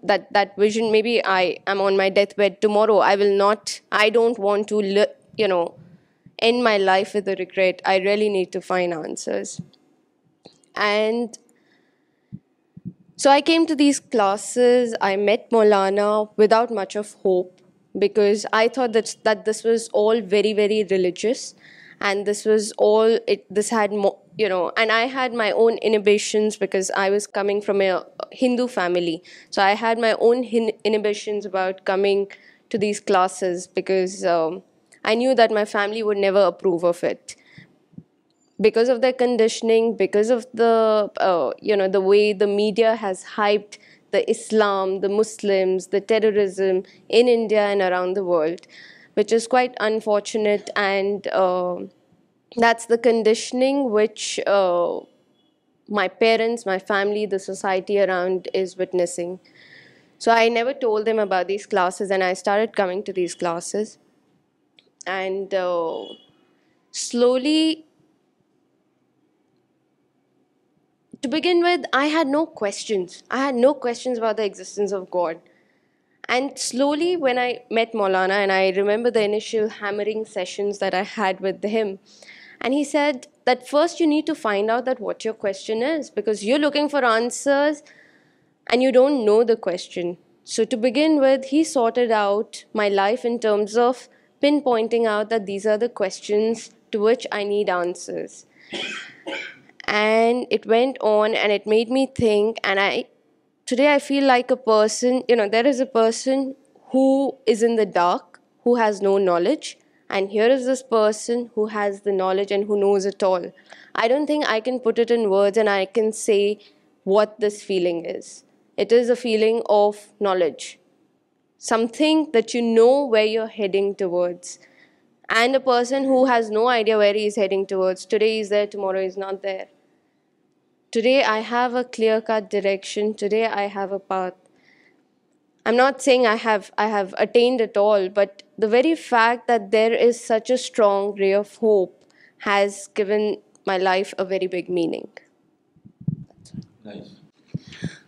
that vision, maybe I am on my deathbed tomorrow. I don't want to, end my life with a regret. I really need to find answers. And so I came to these classes. I met Maulana without much of hope because I thought that this was all very, very religious, and this was all this had more, and I had my own inhibitions because I was coming from a Hindu family, so I had my own inhibitions about coming to these classes because um, I knew that my family would never approve of it because of their conditioning, because of the uh, way the media has hyped the Islam, the Muslims, the terrorism in India and around the world, which is quite unfortunate. And uh, that's the conditioning which uh, my parents, my family, the society around is witnessing. So I never told them about these classes, and I started coming to these classes. And uh, slowly To begin with, I had no questions. I had no questions about the existence of God. And slowly, when I met Maulana, and I remember the initial hammering sessions that I had with him, and he said that first you need to find out that what your question is, because you're looking for answers and you don't know the question. So to begin with, he sorted out my life in terms of pinpointing out that these are the questions to which I need answers. And it went on and it made me think, and today I feel like a person, there is a person who is in the dark, who has no knowledge, and here is this person who has the knowledge and who knows it all. I don't think I can put it in words and I can say what this feeling is. It is a feeling of knowledge. Something that you know where you're heading towards. And a person who has no idea where he is heading towards. Today he's there, tomorrow he's not there. Today I have a clear-cut direction. Today I have a path. I'm not saying I have attained it all, but the very fact that there is such a strong ray of hope has given my life a very big meaning. Nice.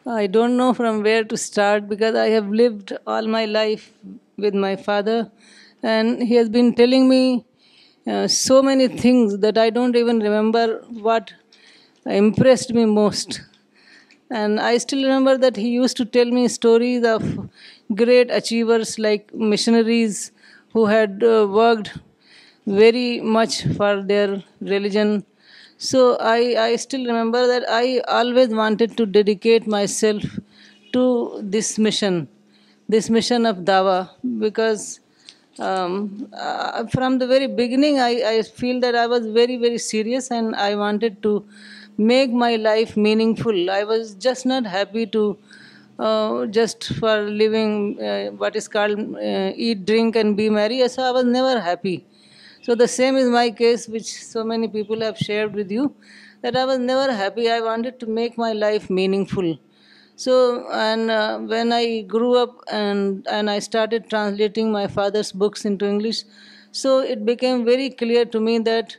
I don't know from where to start, because I have lived all my life with my father, and he has been telling me uh, so many things that I don't even remember what impressed me most. And I still remember that he used to tell me stories of great achievers like missionaries who had uh, worked very much for their religion. So I still remember that I always wanted to dedicate myself to this mission of Dawah, because um, uh, from the very beginning I feel that I was very, very serious and I wanted to make my life meaningful. I was just not happy to uh, just for living uh, what is called uh, eat, drink and be merry. So I was never happy. So the same is my case, which so many people have shared with you, that I was never happy. I wanted to make my life meaningful. So, and when I grew up and I started translating my father's books into English, so it became very clear to me that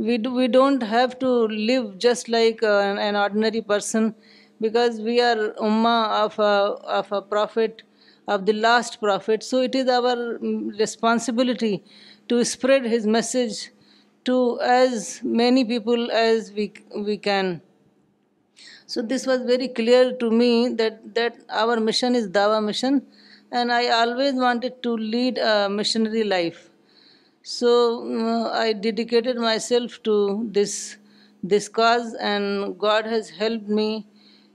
we don't have to live just like uh, an ordinary person, because we are ummah of a prophet, of the last prophet. So it is our mm, responsibility to spread his message to as many people as we can. So this was very clear to me that our mission is Dawah mission, and I always wanted to lead a missionary life. So uh, I dedicated myself to this cause, and God has helped me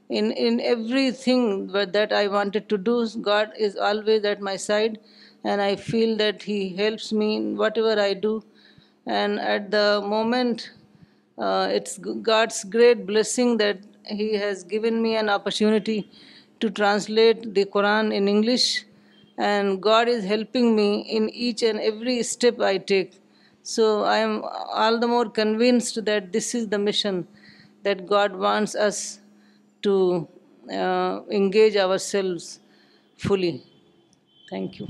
in everything that I wanted to do. God is always at my side, and I feel that He helps me in whatever I do. And at the moment, uh, it's God's great blessing that He has given me an opportunity to translate the Quran in English and God is helping me in each and every step I take. So I am all the more convinced that this is the mission that God wants us to uh, engage ourselves fully. Thank you.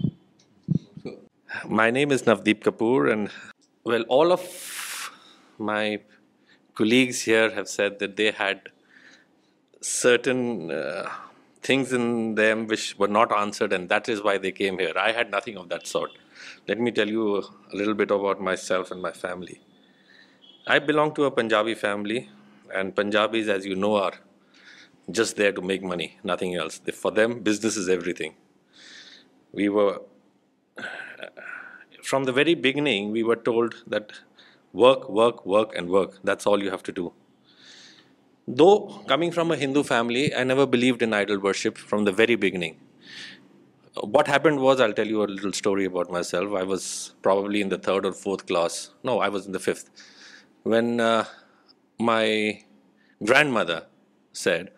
My name is Navdeep Kapoor, and well, all of my colleagues here have said that they had certain uh, things in them which were not answered, and that is why they came here. I had nothing of that sort. Let me tell you a little bit about myself and my family. I belong to a Punjabi family, and Punjabis, as you know, are just there to make money, nothing else. For them, business is everything. We were, from the very beginning, we were told that work, work, work, and work. That's all you have to do. Though coming from a Hindu family I never believed in idol worship from the very beginning what happen was I tell you little story about myself I was probably in the third or fourth class no I was in the fifth when my grandmother said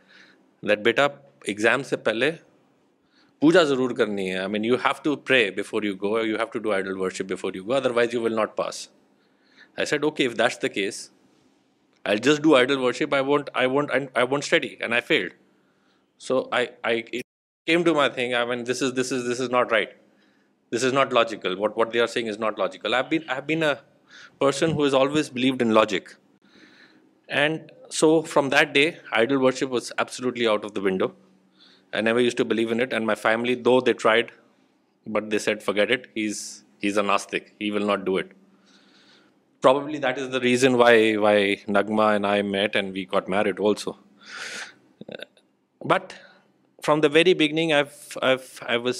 that بیٹا exam سے پہلے پوجا ضرور کرنی ہے I mean you have to pray before you go you have to do idol worship before you go otherwise you will not pass I said okay if that's the case I'll just do idol worship. I won't study, and I failed. So it came to my thing. I mean, this is not right. This is not logical. What they are saying is not logical. I've been a person who has always believed in logic, and so from that day, idol worship was absolutely out of the window. I never used to believe in it, and my family, though they tried, but they said, forget it. He's a Gnostic. He will not do it probably that is the reason why Nagma and I met and we got married also. But from the very beginning, I was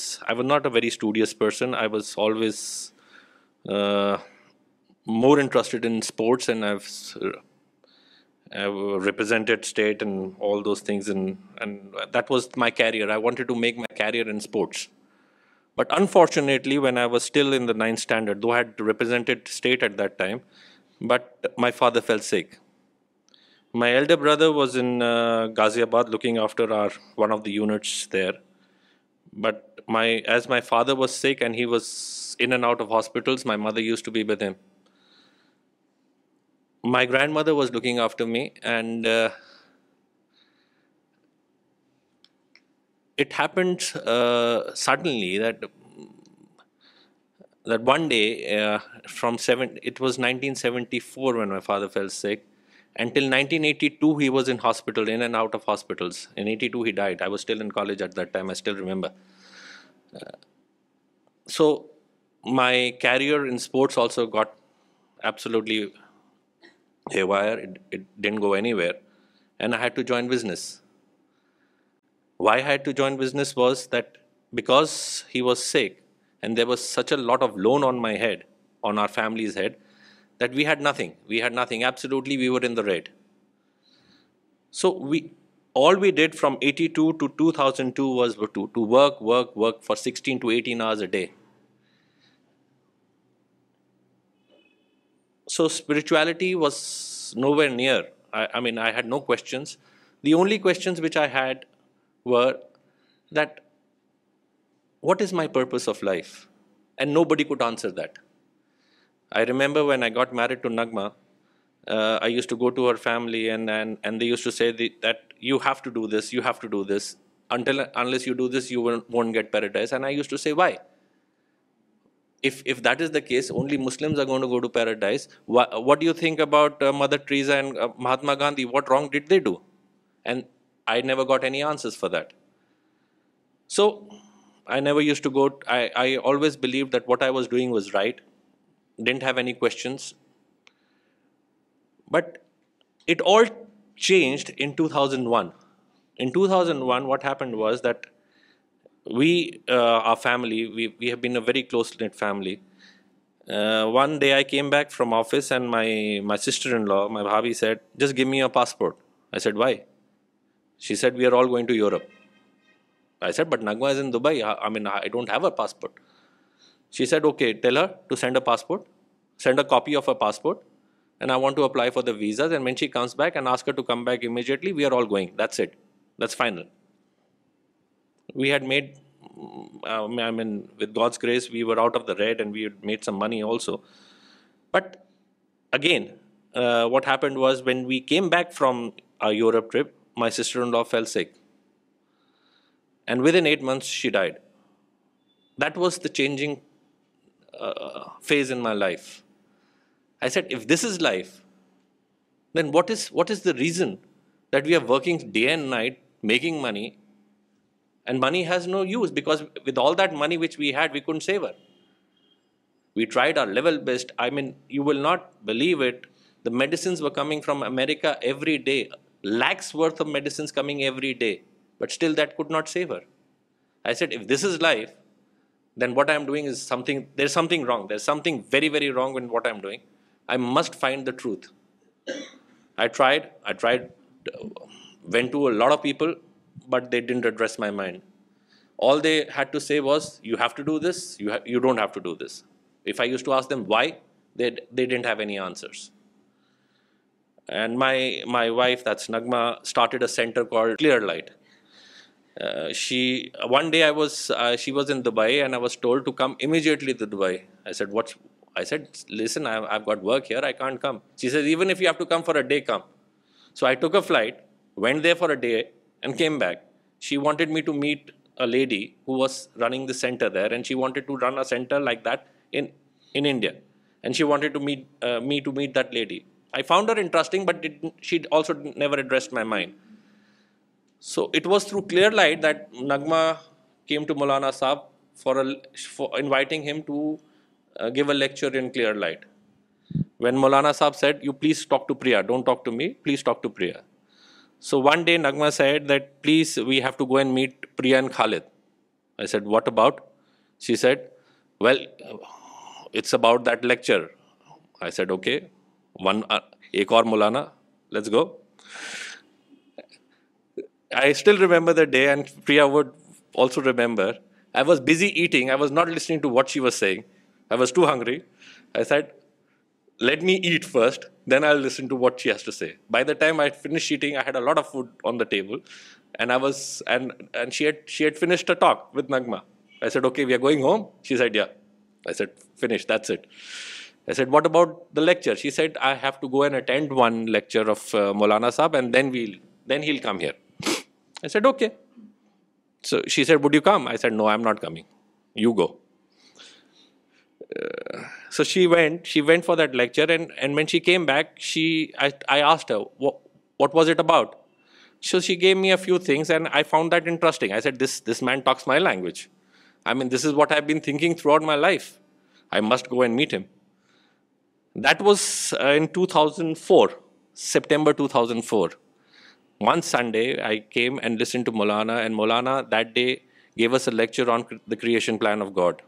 not a very studious person. I was always uh, more interested in sports, and I've represented state and all those things, and that was my career. I wanted to make my career in sports. But unfortunately, when I was still in the 9th standard, though I had represented state at that time, but my father fell sick. My elder brother was in uh, Ghaziabad looking after one of the units there. But as my father was sick and he was in and out of hospitals, my mother used to be with him. My grandmother was looking after me, and uh, it happened uh, suddenly that one day uh, it was 1974 when my father fell sick. Until 1982, he was in hospital, in and out of hospitals. In 82, he died. I was still in college at that time. I still remember. Uh, so my career in sports also got absolutely haywire. It didn't go anywhere. And I had to join business why I had to join business was that because he was sick and there was such a lot of loan on my head, on our family's head, that we had nothing. Absolutely, we were in the red. So all we did from 82 to 2002 was to work for 16 to 18 hours a day. So spirituality was nowhere near. I mean, I had no questions. The only questions which I had were that what is my purpose of life? And nobody could answer that. I remember when I got married to Nagma, uh, I used to go to her family and they used to say that you have to do this, you have to do this. Unless you do this, you won't get paradise. And I used to say, why? If that is the case, only Muslims are going to go to paradise. What do you think about uh, Mother Teresa and uh, Mahatma Gandhi? What wrong did they do? And I never got any answers for that. So I never used to go, I always believed that what I was doing was right, didn't have any questions. But it all changed in 2001. In 2001, what happened was that we, uh, our family, we have been a very close-knit family. Uh, one day I came back from office and my sister-in-law, my bhabhi, said, "Just give me your passport." I said, "Why?" She said, we are all going to Europe. I said, but Nagma is in Dubai. I mean, I don't have her passport. She said, okay, tell her to send a passport, send a copy of her passport, and I want to apply for the visas. And when she comes back, and ask her to come back immediately, we are all going. That's it. That's final. We had made, mm, I mean, with God's grace, we were out of the red and we had made some money also. But again, uh, what happened was when we came back from our Europe trip, my sister-in-law fell sick. And within 8 months, she died. That was the changing uh, phase in my life. I said, if this is life, then what is the reason that we are working day and night, making money, and money has no use? Because with all that money which we had, we couldn't save her. We tried our level best. I mean, you will not believe it. The medicines were coming from America every day lakhs worth of medicines coming every day, but still that could not save her. I said, if this is life, then what I am doing is something, there's something wrong. There's something very, very wrong in what I'm doing. I must find the truth. I tried, uh, went to a lot of people, but they didn't address my mind. All they had to say was, you have to do this, you don't have to do this. If I used to ask them why, they didn't have any answers. And my wife, that's Nagma, started a center called Clear Light. Uh, uh, she was in Dubai, and I was told to come immediately to Dubai. I said, listen, I've got work here, I can't come. She says, even if you have to come for a day, come. So I took a flight, went there for a day, and came back. She wanted me to meet a lady who was running the center there, and she wanted to run a center like that in India. And she wanted uh, me to meet that lady. I found her interesting, but she also never addressed my mind. So it was through clear light that Nagma came to Maulana Saab for inviting him to uh, give a lecture in clear light. When Maulana Saab said, you please talk to Priya, don't talk to me, please talk to Priya. So one day Nagma said that, please, we have to go and meet Priya and Khalid. I said, what about? She said, well, it's about that lecture. I said, okay. One ایک اور Maulana let's go I still remember the day and pray I would also remember I was busy eating I was not listening to what she was saying I was too hungry I said let me eat first then I listen to what she has to say by the time I finish eating I had a lot of food on the table and I was and and she had she had finish the talk with نگما I said okay we are going home she said yeah I said finish that's it I said, what about the lecture? She said, I have to go and attend one lecture of uh, Maulana Sahib, and then he'll come here. I said, okay. So she said, would you come? I said, no, I'm not coming. You go. Uh, so she went for that lecture, and when she came back, I asked her, what was it about? So she gave me a few things, and I found that interesting. I said, this man talks my language. I mean, this is what I've been thinking throughout my life. I must go and meet him. That was uh, in 2004, September 2004. One Sunday, I came and listened to Maulana, and Maulana that day gave us a lecture on the creation plan of God.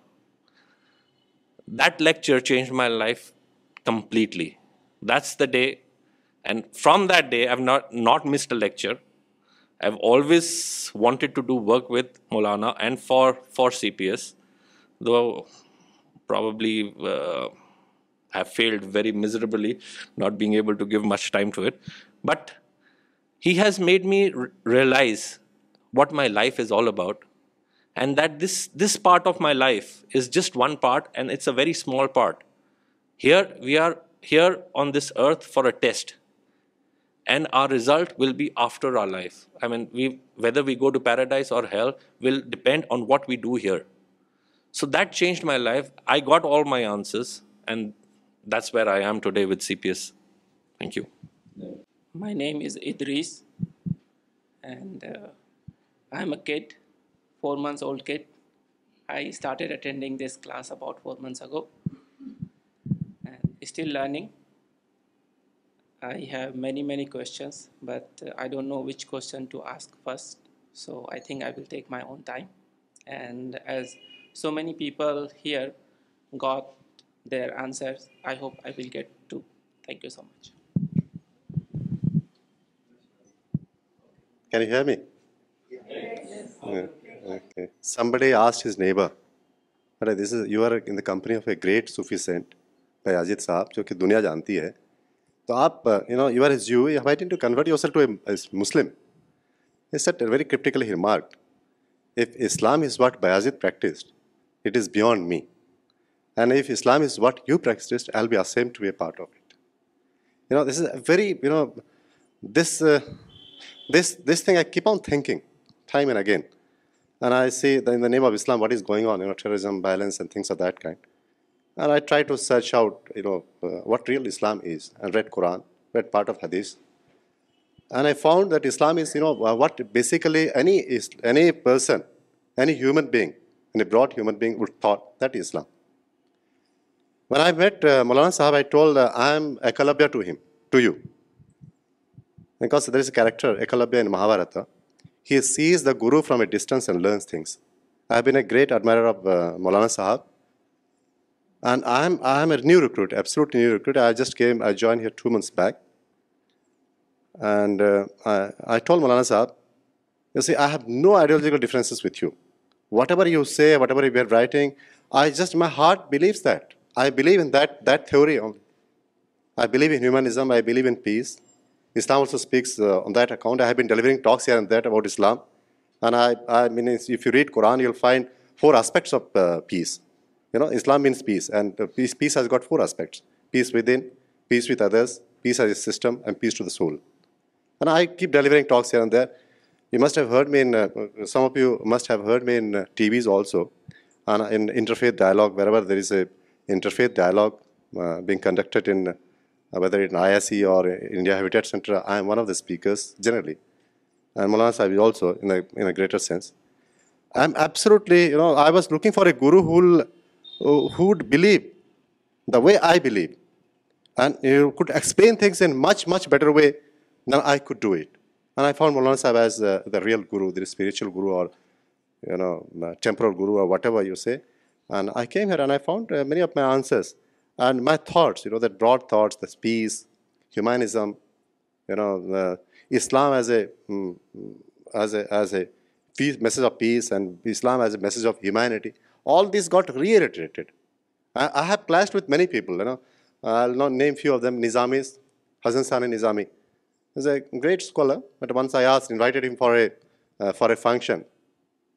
That lecture changed my life completely. That's the day, and from that day, I've not missed a lecture. I've always wanted to do work with Maulana and for CPS, though probably uh, have failed very miserably, not being able to give much time to it. But he has made me realize what my life is all about, and that this part of my life is just one part, and it's a very small part. Here we are here on this earth for a test, and our result will be after our life. I mean, whether we go to paradise or hell will depend on what we do here. So that changed my life. I got all my answers, and that's where I am today with CPS. Thank you. My name is Idris, and uh, I'm a kid, 4 months old kid. I started attending this class about 4 months ago, and still learning. I have many questions, but uh, I don't know which question to ask first. So I think I will take my own time. And as so many people here got their answers. I hope I will get to. Thank you so much. Can you hear me? Yes. Yeah. Okay. Somebody asked his neighbor. But this is you are in the company of a great Sufi saint, by Ajit Saab, who knows the تو آپ you know you are is you high ten to convert yourself to Muslim it's it very critical he mark of Islam is what بیازت practised it is beyond me And if Islam is what you practiced, I'll be ashamed to be a part of it. You know, this is a very, you know, uh, this thing I keep on thinking time and again. And I see that in the name of Islam, what is going on, you know, terrorism, violence, and things of that kind. And I try to search out, you know, uh, what real Islam is, and read Quran, read part of Hadith. And I found that Islam is, you know, uh, what basically any person, any human being, any broad human being would thought that Islam. When I met uh, Maulana Sahab, I told uh, I am Ekalabya to him, to you. Because there is a character, Ekalabya in Mahabharata. He sees the Guru from a distance and learns things. I have been a great admirer of uh, Maulana Sahab. And I am a new recruit, absolutely new recruit. I joined here 2 months back. And I told Maulana Sahab, you see, I have no ideological differences with you. Whatever you say, whatever we are writing, my heart believes that. I believe in that theory only. I believe in humanism. I believe in peace. Islam also speaks uh, on that account. I have been delivering talks here and there about Islam. And I mean, if you read Quran, you'll find 4 aspects of uh, peace. You know, Islam means peace. And uh, peace has got 4 aspects. Peace within, peace with others, peace as a system, and peace to the soul. And I keep delivering talks here and there. You must have heard me in, some of you must have heard me in TVs also, and in interfaith dialogue, wherever there is a interfaith dialogue uh, being conducted in uh, whether in ISE or India Habitat Center. I am one of the speakers generally, and Maulana Sahib also in a greater sense. I am absolutely, I was looking for a guru who would believe the way I believe, and you could explain things in much better way than I could do it. And I found Maulana Sahib as uh, the real guru, the spiritual guru, or temporal guru, or whatever you say. And I came here and I found uh, many of my answers and my thoughts, the broad thoughts, the peace, humanism, Islam as a mm, mm, message of peace and Islam as a message of humanity. All these got reiterated. I have clashed with many people, I'll not name few of them, Nizamis, Hasan Sani Nizami. He's a great scholar, but once I invited him for a uh, function,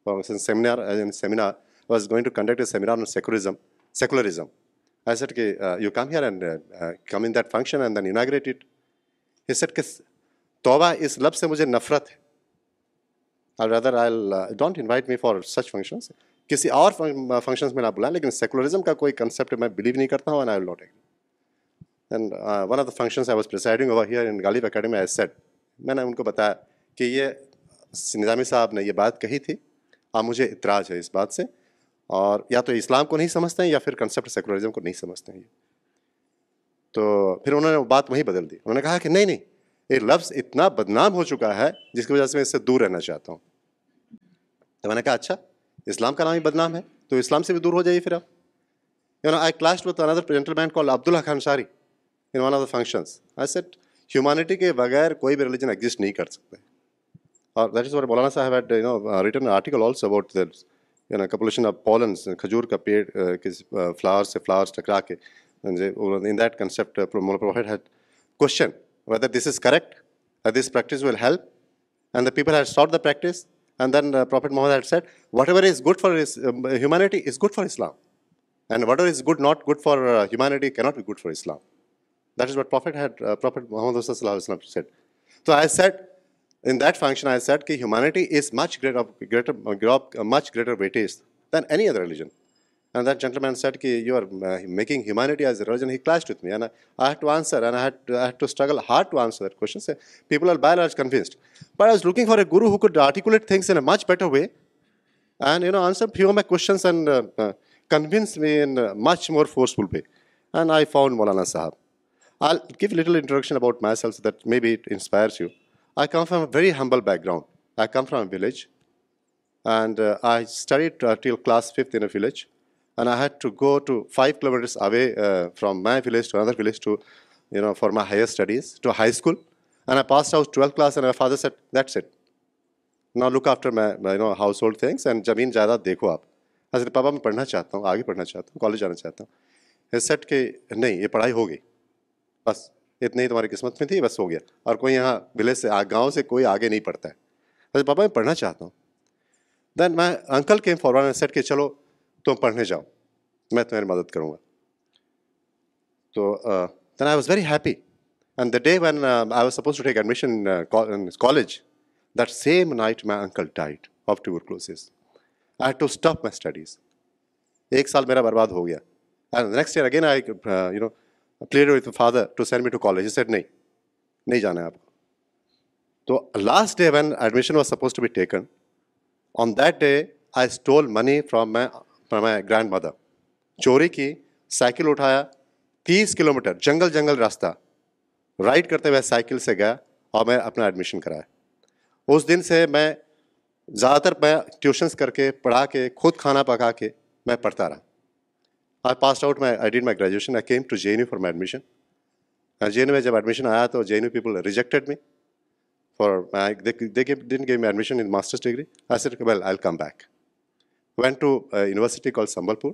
for a seminar. Uh, seminar on secure secularism at that function توبہ اس لفظ سے مجھے نفرت ہے کسی اور functions میں نے آپ بلائیں لیکن سیکولرزم کا کوئی کنسیپٹ میں بلیو نہیں کرتا ہوں اکیڈمی آئی سیٹ میں نے ان کو بتایا کہ یہ نظامی صاحب نے یہ بات کہی تھی آپ مجھے اعتراض ہے اس بات سے اور یا تو اسلام کو نہیں سمجھتے ہیں یا پھر کنسپٹ سیکولرزم کو نہیں سمجھتے ہیں تو پھر انہوں نے وہ بات وہیں بدل دی انہوں نے کہا کہ نہیں نہیں یہ لفظ اتنا بدنام ہو چکا ہے جس کی وجہ سے میں اس سے دور رہنا چاہتا ہوں تو میں نے کہا اچھا اسلام کا نام ہی بدنام ہے تو اسلام سے بھی دور ہو جائیے پھر آپ آئی کلاسٹ وتھ اندر مین عبد Ansari Khan شاری of the functions I said humanity کے بغیر کوئی بھی ریلیجن ایگزٹ نہیں کر سکتے اور that is Maulana Sahib written article also about you نا کپولیشن آف پالنس کھجور کا پیڑ فلاور سے فلاورس ٹکرا کے in that concept prophet had question whether this is correct this practice will help and the people had sought the practice and then prophet Muhammad had said whatever is good for humanity is good for Islam and ever is good not good for humanity can not be good for Islam that is what prophet prophet Muhammad صلی اللہ علیہ وسلم said تو I said In that function, I said that humanity is much greater weightage than any other religion. And that gentleman said that you are uh, making humanity as a religion. He clashed with me, and I had to answer, and I had to struggle hard to answer that question. So people are by and large convinced. But I was looking for a guru who could articulate things in a much better way, and answer few of my questions and uh, uh, convince me in a much more forceful way. And I found Maulana Sahab. I'll give a little introduction about myself so that maybe it inspires you. I come from a very humble background I come from a village and I study till class fifth in a village and I had to go to five kilometres away from my village to other village to you know for my higher studies to high school and I pass house twelfth class and I father said that said نا look after my you know household things and زمین زیادہ دیکھو آپ میرے پاپا میں پڑھنا چاہتا ہوں آگے پڑھنا چاہتا ہوں کالج جانا چاہتا ہوں یہ سیٹ کہ نہیں یہ پڑھائی ہو گئی بس اتنے ہی تمہاری قسمت میں تھی بس ہو گیا اور کوئی یہاں ولیج سے گاؤں سے کوئی آگے نہیں پڑھتا ہے بس پاپا اچھا، میں پڑھنا چاہتا ہوں دین میں انکل کے فارورڈ سیٹ کہ چلو تم پڑھنے جاؤ میں تمہاری مدد کروں گا تو then I was very happy and the day when I was suppose to take admission college that same night my uncle died of two your close I had to stop my studies ایک سال میرا برباد ہو گیا and next year again I you know played with father to send me to college said نہیں نہیں جانا ہے آپ تو last day when admission was suppose to be taken on that day I stole money from my from my grandmother چوری کی cycle اٹھایا تیس کلو میٹر جنگل جنگل راستہ رائڈ کرتے ہوئے سائیکل سے گیا اور میں اپنا ایڈمیشن کرایا اس دن سے میں زیادہ تر میں ٹیوشنس کر کے پڑھا کے خود کھانا پکا کے میں پڑھتا رہا I pass out my I did my graduation I came to J N U for my admission J N U میں جب ایڈمیشن آیا تو J N U people rejected me for give me admission in masters degree I said well I come back when to university call Sambalpur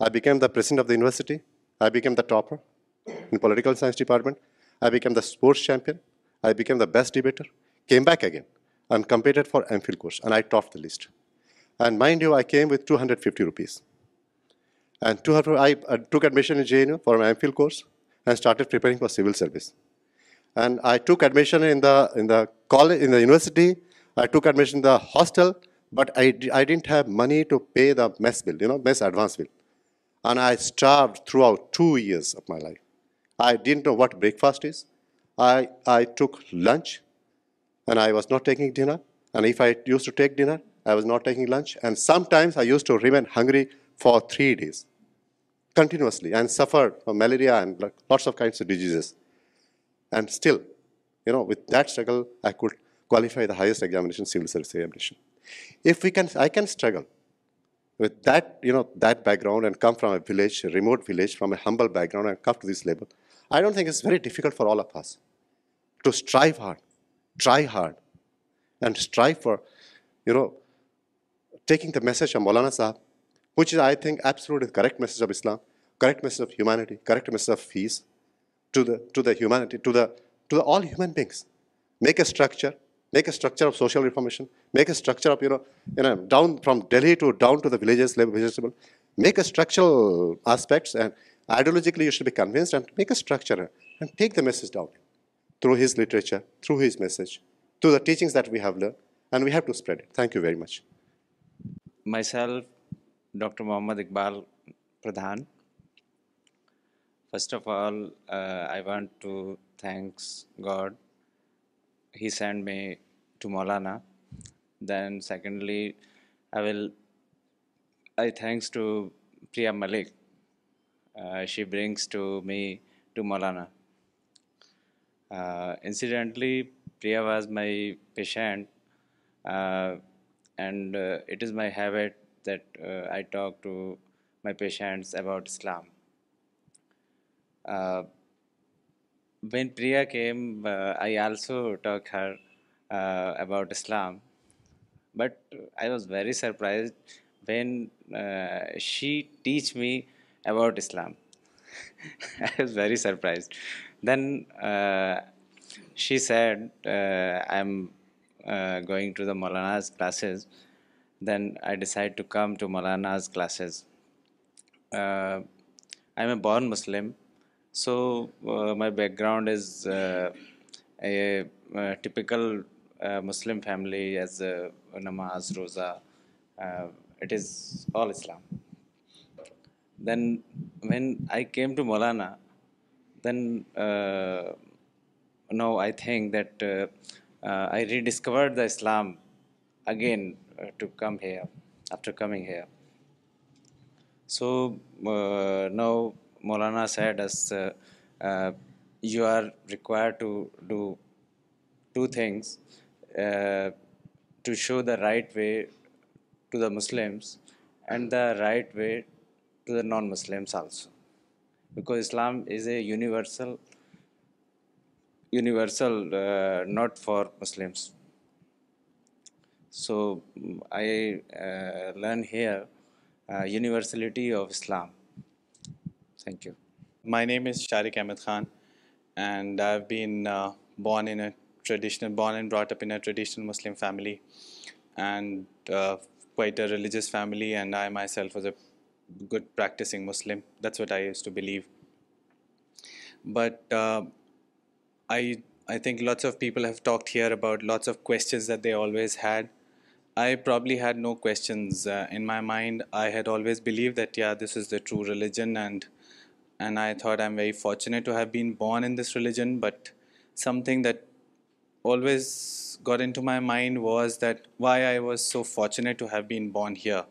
I became the president of the university I became the topper in political science department I became the sports champion I became the best debater came back again I competed for M Phil course and I top the list and mind you I came with two hundred fifty rupees And 2 years after, I uh, took admission in JNU for my MPhil course and started preparing for civil service. And I took admission in the college, in the university. I took admission in the hostel, but I didn't have money to pay the mess bill, mess advance bill. And I starved throughout 2 years of my life. I didn't know what breakfast is. I took lunch, and I was not taking dinner. And if I used to take dinner, I was not taking lunch. And sometimes I used to remain hungry for 3 days continuously and suffered from malaria and lots of kinds of diseases. And still, you know, with that struggle, I could qualify the highest examination, civil service examination. If we can, I can struggle with that, you know, that background and come from a village, a remote village, from a humble background and come to this level. I don't think it's very difficult for all of us to strive hard, try hard, and strive for, you know, taking the message of Maulana Sahib which is, I think, absolutely the correct message of Islam, correct message of humanity, correct message of peace to the humanity, to the all human beings. Make a structure of social reformation, make a structure of, down from Delhi down to the villages, vegetable. Make a structural aspects, and ideologically you should be convinced and make a structure and take the message down through his literature, through his message, through the teachings that we have learned, and we have to spread it. Thank you very much. Myself, doctor Muhammad Iqbal Pradhan first of all I want to thanks God he send me to Maulana then secondly I will I thanks to Priya Malik she brings to me to Maulana incidentally Priya was my patient and it is my habit that uh, I talk to my patients about Islam. Uh, when Priya came, uh, I also talked her about Islam, but I was very surprised when she teach me about Islam. I was very surprised. Then she said, I'm going to the Maulana's classes then I decide to come to Maulana's classes I am a born Muslim so my background is a typical Muslim family as namaz roza it is all Islam then when I came to Maulana then now I think that I rediscover the Islam again to come here after coming here. So uh, now Maulana said us uh, uh, you are required to do two things to show the right way to the Muslims and the right way to the non-Muslims also, because Islam is a universal, not for Muslims. So mm, I uh, learn here uh, universality of Islam. Thank you. My name is Sharik Ahmed Khan, and I've been uh, born and brought up in a traditional Muslim family, and quite a religious family. And I myself was a good practicing Muslim. That's what I used to believe. But I think lots of people have talked here about lots of questions that they always had I probably had no questions uh, in my mind. I had always believed that, yeah, this is the true religion, and I thought I'm very fortunate to have been born in this religion. But something that always got into my mind was that why I was so fortunate to have been born here,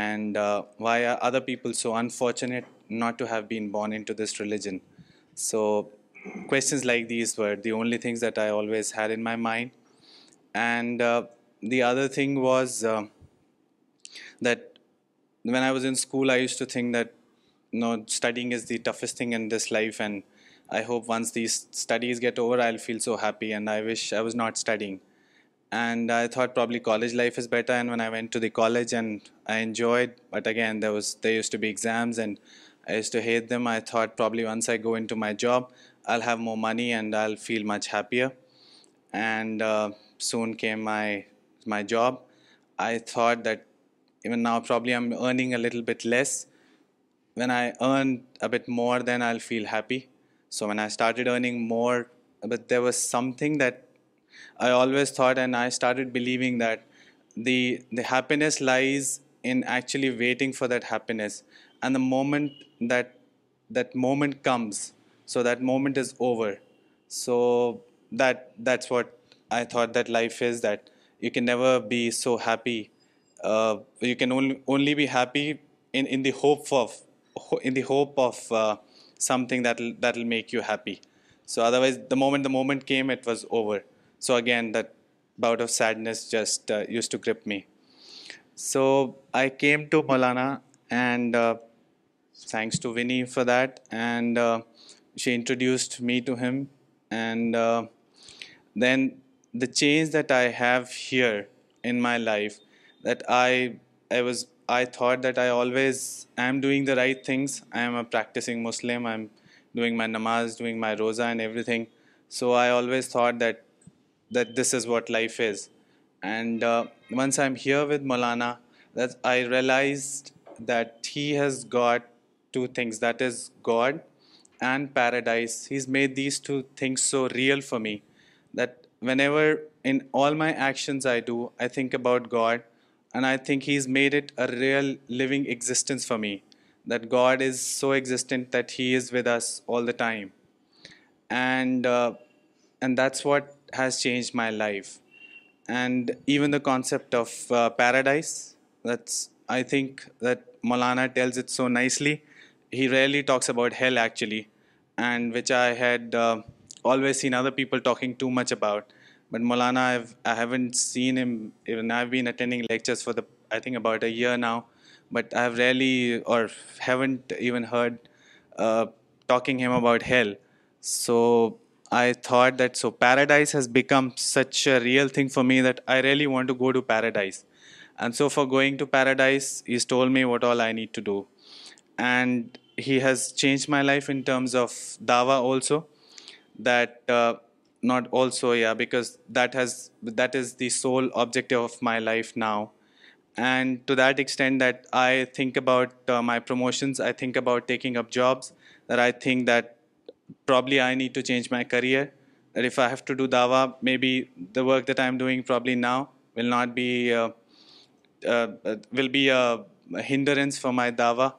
and uh, why are other people so unfortunate not to have been born into this religion. So questions like these were the only things that I always had in my mind. And uh, the other thing was uh, that when I was in school, I used to think that, you know, studying is the toughest thing in this life, and I hope once these studies get over, I'll feel so happy, and I wish I was not studying. And I thought probably college life is better, and when I went to the college and I enjoyed, but again, there used to be exams and I used to hate them. I thought probably once I go into my job, I'll have more money and I'll feel much happier. And uh, soon came my it's my job. I thought that even now probably I'm earning a little bit less. When I earn a bit more, then I'll feel happy. So when I started earning more, but there was something that I always thought, and I started believing that the happiness lies in actually waiting for that happiness. And the moment that moment comes, so that moment is over. So that's what I thought that life is, that you can never be so happy. Uh, you can only be happy in the hope of uh, something that'll make you happy. So otherwise, the moment came, it was over. So again, that bout of sadness just uh, used to grip me. So I came to Maulana, and thanks to Vinny for that, and she introduced me to him, and then the change that I have here in my life, that I thought that I always am doing the right things. I am a practicing Muslim. I'm doing my namaz, doing my roza and everything. So I always thought that this is what life is. And uh, once I'm here with Maulana, that I realized that he has got two things, that is God and paradise. He's made these two things so real for me that Whenever in all my actions I do, I think about God, and I think He's made it a real living existence for me, that God is so existent that He is with us all the time. And uh, that's what has changed my life. And even the concept of uh, paradise, that's, I think that Maulana tells it so nicely. He rarely talks about hell actually, and which I had uh, always seen other people talking too much about. But Maulana, I haven't seen him. Even I've been attending lectures for I think about a year now, but I've rarely or haven't even heard uh, talking him about hell. So I thought that paradise has become such a real thing for me that I really want to go to paradise. And so for going to paradise, he's told me what all I need to do. And he has changed my life in terms of dawah also that uh, not also, yeah, because that is the sole objective of my life now. And to that extent that I think about uh, my promotions, I think about taking up jobs, that I think that probably I need to change my career, that if I have to do dawa, maybe the work that I'm doing probably now will not be, uh, will be a hindrance for my dawa.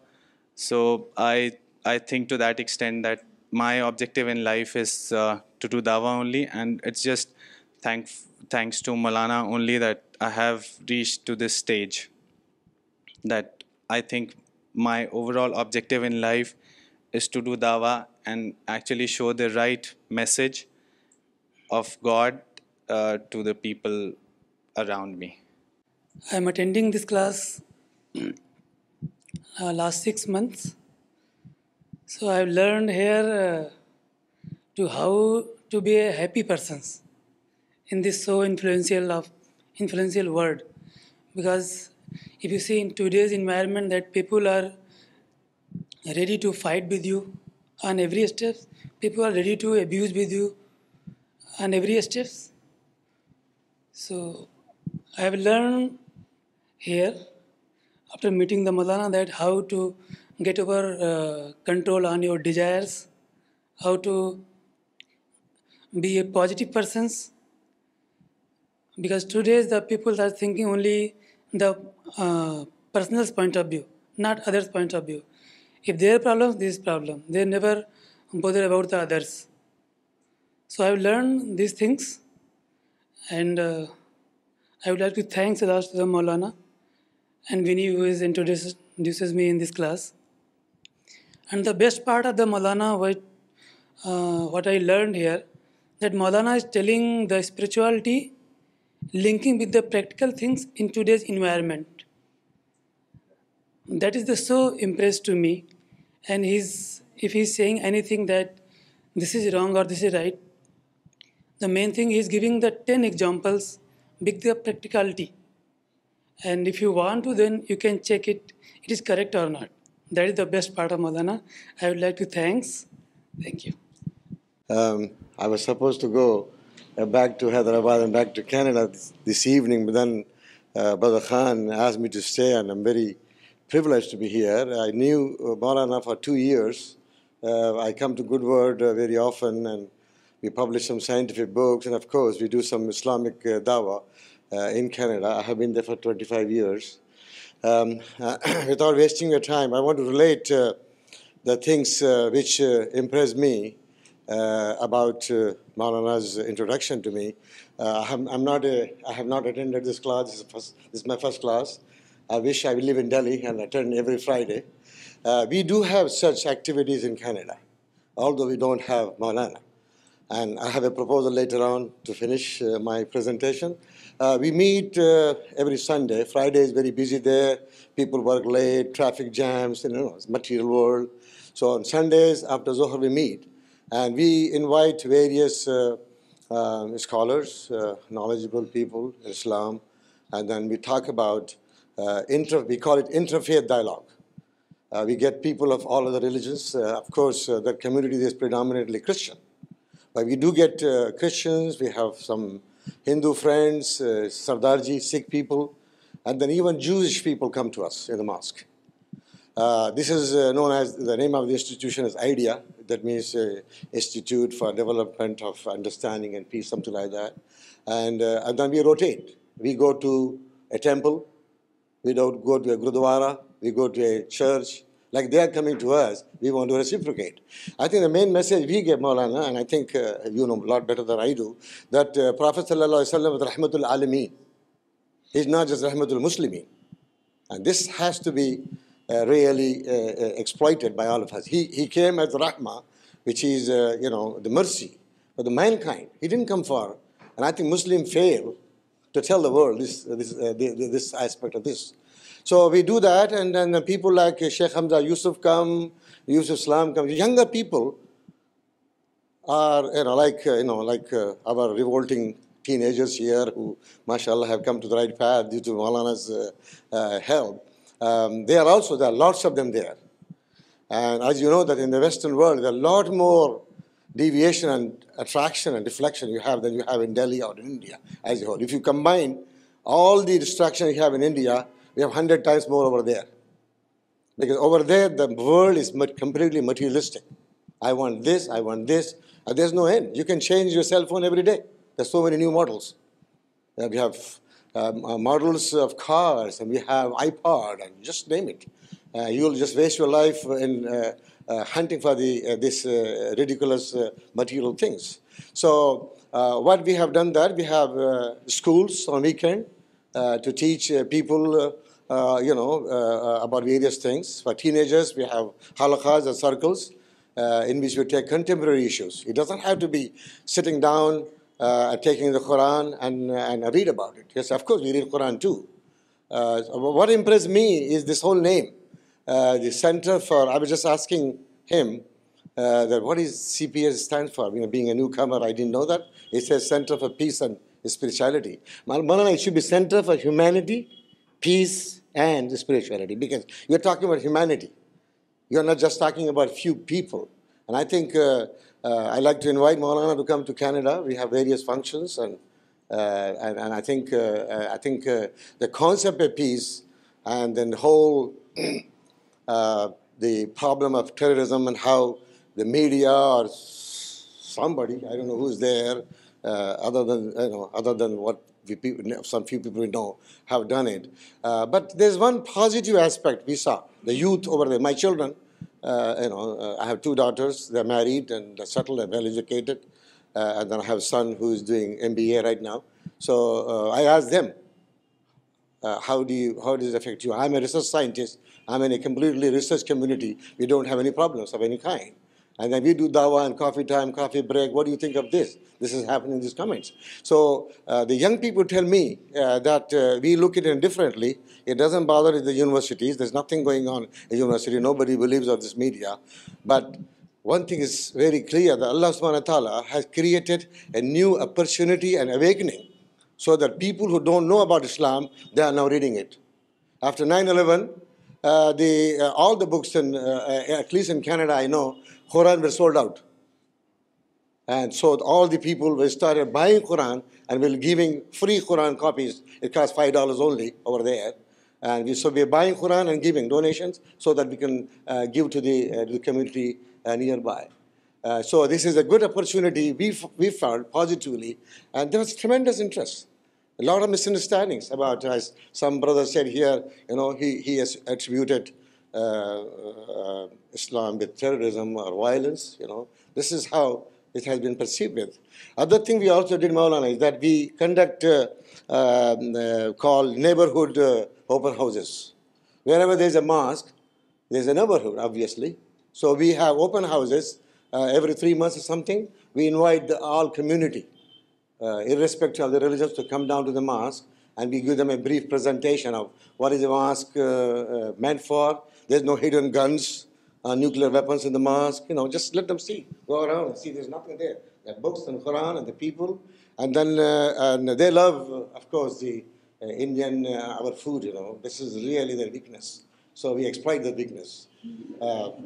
So I think to that extent that my objective in life is uh, to do dawah only, and it's just thanks to Maulana only that I have reached to this stage, that I think my overall objective in life is to do dawah and actually show the right message of God uh, to the people around me. I am attending this class uh, last 6 months. So I've learned here uh, to how to be a happy person in this so influential world, because if you see in today's environment that people are ready to fight with you on every step, people are ready to abuse with you on every step. So I have learned here after meeting the Maulana that how to get over uh, control on your desires, how to be a positive person. Because today the people are thinking only the uh, person's point of view, not others' point of view. If their problems, this problem. They never bother about the others. So I've learned these things, and uh, I would like to thank Sadashtam Maulana and Vinny, who is introduces me in this class. And the best part of the Maulana, uh, what I learned here, that Maulana is telling the spirituality linking with the practical things in today's environment. That is so impressed to me. And if he's saying anything that this is wrong or this is right, the main thing is giving the 10 examples with the practicality. And if you want to, then you can check it is correct or not. The best part um I wake to thanks to go back to Hyderabad and back to case evening to stay I'm very pleased to be here I knew بورانا for two years I come to good would very آفنڈ we publish some scientific books of course we do some Islamic dawah in for twenty fives Without um, wasting your time, I want to relate uh, the things uh, which uh, impressed me about Maulana's introduction to me. I have not attended this class. This is my first class. I wish I will live in Delhi and attend every Friday. We do have such activities in Canada, although we don't have Maulana. And I have a proposal later on to finish my presentation. Uh, we meet uh, every Sunday. Friday is very busy there. People work late, traffic jams, it's material world. So on Sundays after Zohar we meet. And we invite various uh, um, scholars, knowledgeable people, Islam, and then we talk about, we call it interfaith dialogue. We get people of all other religions. Of course, that community is predominantly Christian. But we do get Christians, we have some Hindu friends, uh, Sardarji, Sikh people, and then even Jewish people come to us in the mosque. Uh, this is uh, known as, the name of the institution is IDEA. That means Institute for Development of Understanding and Peace, something like that. And then we rotate. We go to a temple, we don't go to a gurdwara, we go to a church, like they are coming to hers we want to receive پروگیٹ I think the main message we گیپلانا and I think you know lot better there ایو that پروفیس صلی اللہ علیہ وسلم ال رحمۃ العالمی اس not just رحمۃ المسلیمی and this has to be really exploited by all he راہما which has no the mercy the mankind he done come for and I think Muslim few to ٹرلڈ so we do that and دینا people like Sheikh Hamza Yusuf come Yusuf Islam come to younger people are like like revolting ماشاء اللہ they are also the ل they are and eyes know that in western world not more division all the distraction India They have 100 times more over there. Because over there, the world is completely materialistic. I want this, I want this. Uh, there's no end. You can change your cell phone every day. There's so many new models. Uh, we have um, uh, models of cars, and we have iPod, and just name it. You'll just waste your life in hunting for these ridiculous material things. So what we have done, that we have schools on weekend to teach people uh, uh, uh, about various things. For teenagers, we have halakhas or circles in which we take contemporary issues. It doesn't have to be sitting down, taking the Quran and read about it. Yes, of course, we read Quran too. What impressed me is this whole name. The Center for, I was just asking him that what is CPS stand for? You know, being a newcomer, I didn't know that. It says Center for Peace and Spirituality. Malana, it should be Center for Humanity, Peace and the spirituality, because you're talking about humanity. You're not just talking about a few people. And I think uh, uh, I'd like to invite Maulana to come to Canada. We have various functions, and uh, I think the concept of peace and then the whole the problem of terrorism and how the media or somebody, I don't know who's there, other than what some few people we know have done it. Uh, but there's one positive aspect we saw. The youth over there, my children, uh, uh, I have two daughters. They're married and settled and well educated. And then I have a son who is doing MBA right now. So I asked them, how does it affect you? I'm a research scientist. I'm in a completely research community. We don't have any problems of any kind. And then we do dawah and coffee time, coffee break. What do you think of this? This is happening in these comments. So uh, the young people tell me uh, that uh, we look at it differently. It doesn't bother the universities. There's nothing going on at university. Nobody believes of this media. But one thing is very clear, that Allah subhanahu wa ta'ala has created a new opportunity and awakening so that people who don't know about Islam, they are now reading it. After 9/11, all the books, at least in Canada I know, Quran wall out and so all the people buy Quran giving free Quran کا buy Quran and giving donations so that we can give to the community near by so this is good opportunity we fall positively and there was تھڈس interest lot of misunderstandings Uh, uh, Islam with terrorism or violence, you know. This is how it has been perceived with. Other thing we also did, Maulana, is that we conduct uh, um, called neighborhood open houses. Wherever there's a mosque, there's a neighborhood, obviously. So we have open houses every 3 months or something. We invite the all community, irrespective of the religions, to come down to the mosque, and we give them a brief presentation of what is the mosque meant for, this no handguns nuclear weapons love of course the Indian really there weakness so we supply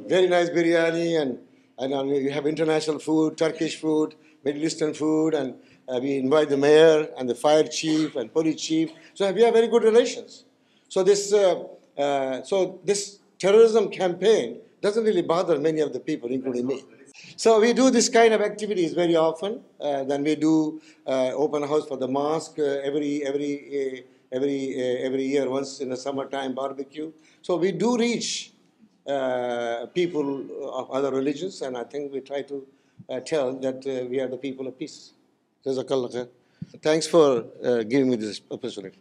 very nice biryani international food Turkish food Middle Eastern food and we invite the mayor and the fire chief and police chief so he very good relation so this this terrorism campaign doesn't really bother many of the people, including me. So we do this kind of activities very often. Uh, then we do uh, open house for the mosque uh, every year, once in the summertime barbecue. So we do reach people of other religions, and I think we try to tell that we are the people of peace. Jazakallah khair. Thanks for giving me this opportunity.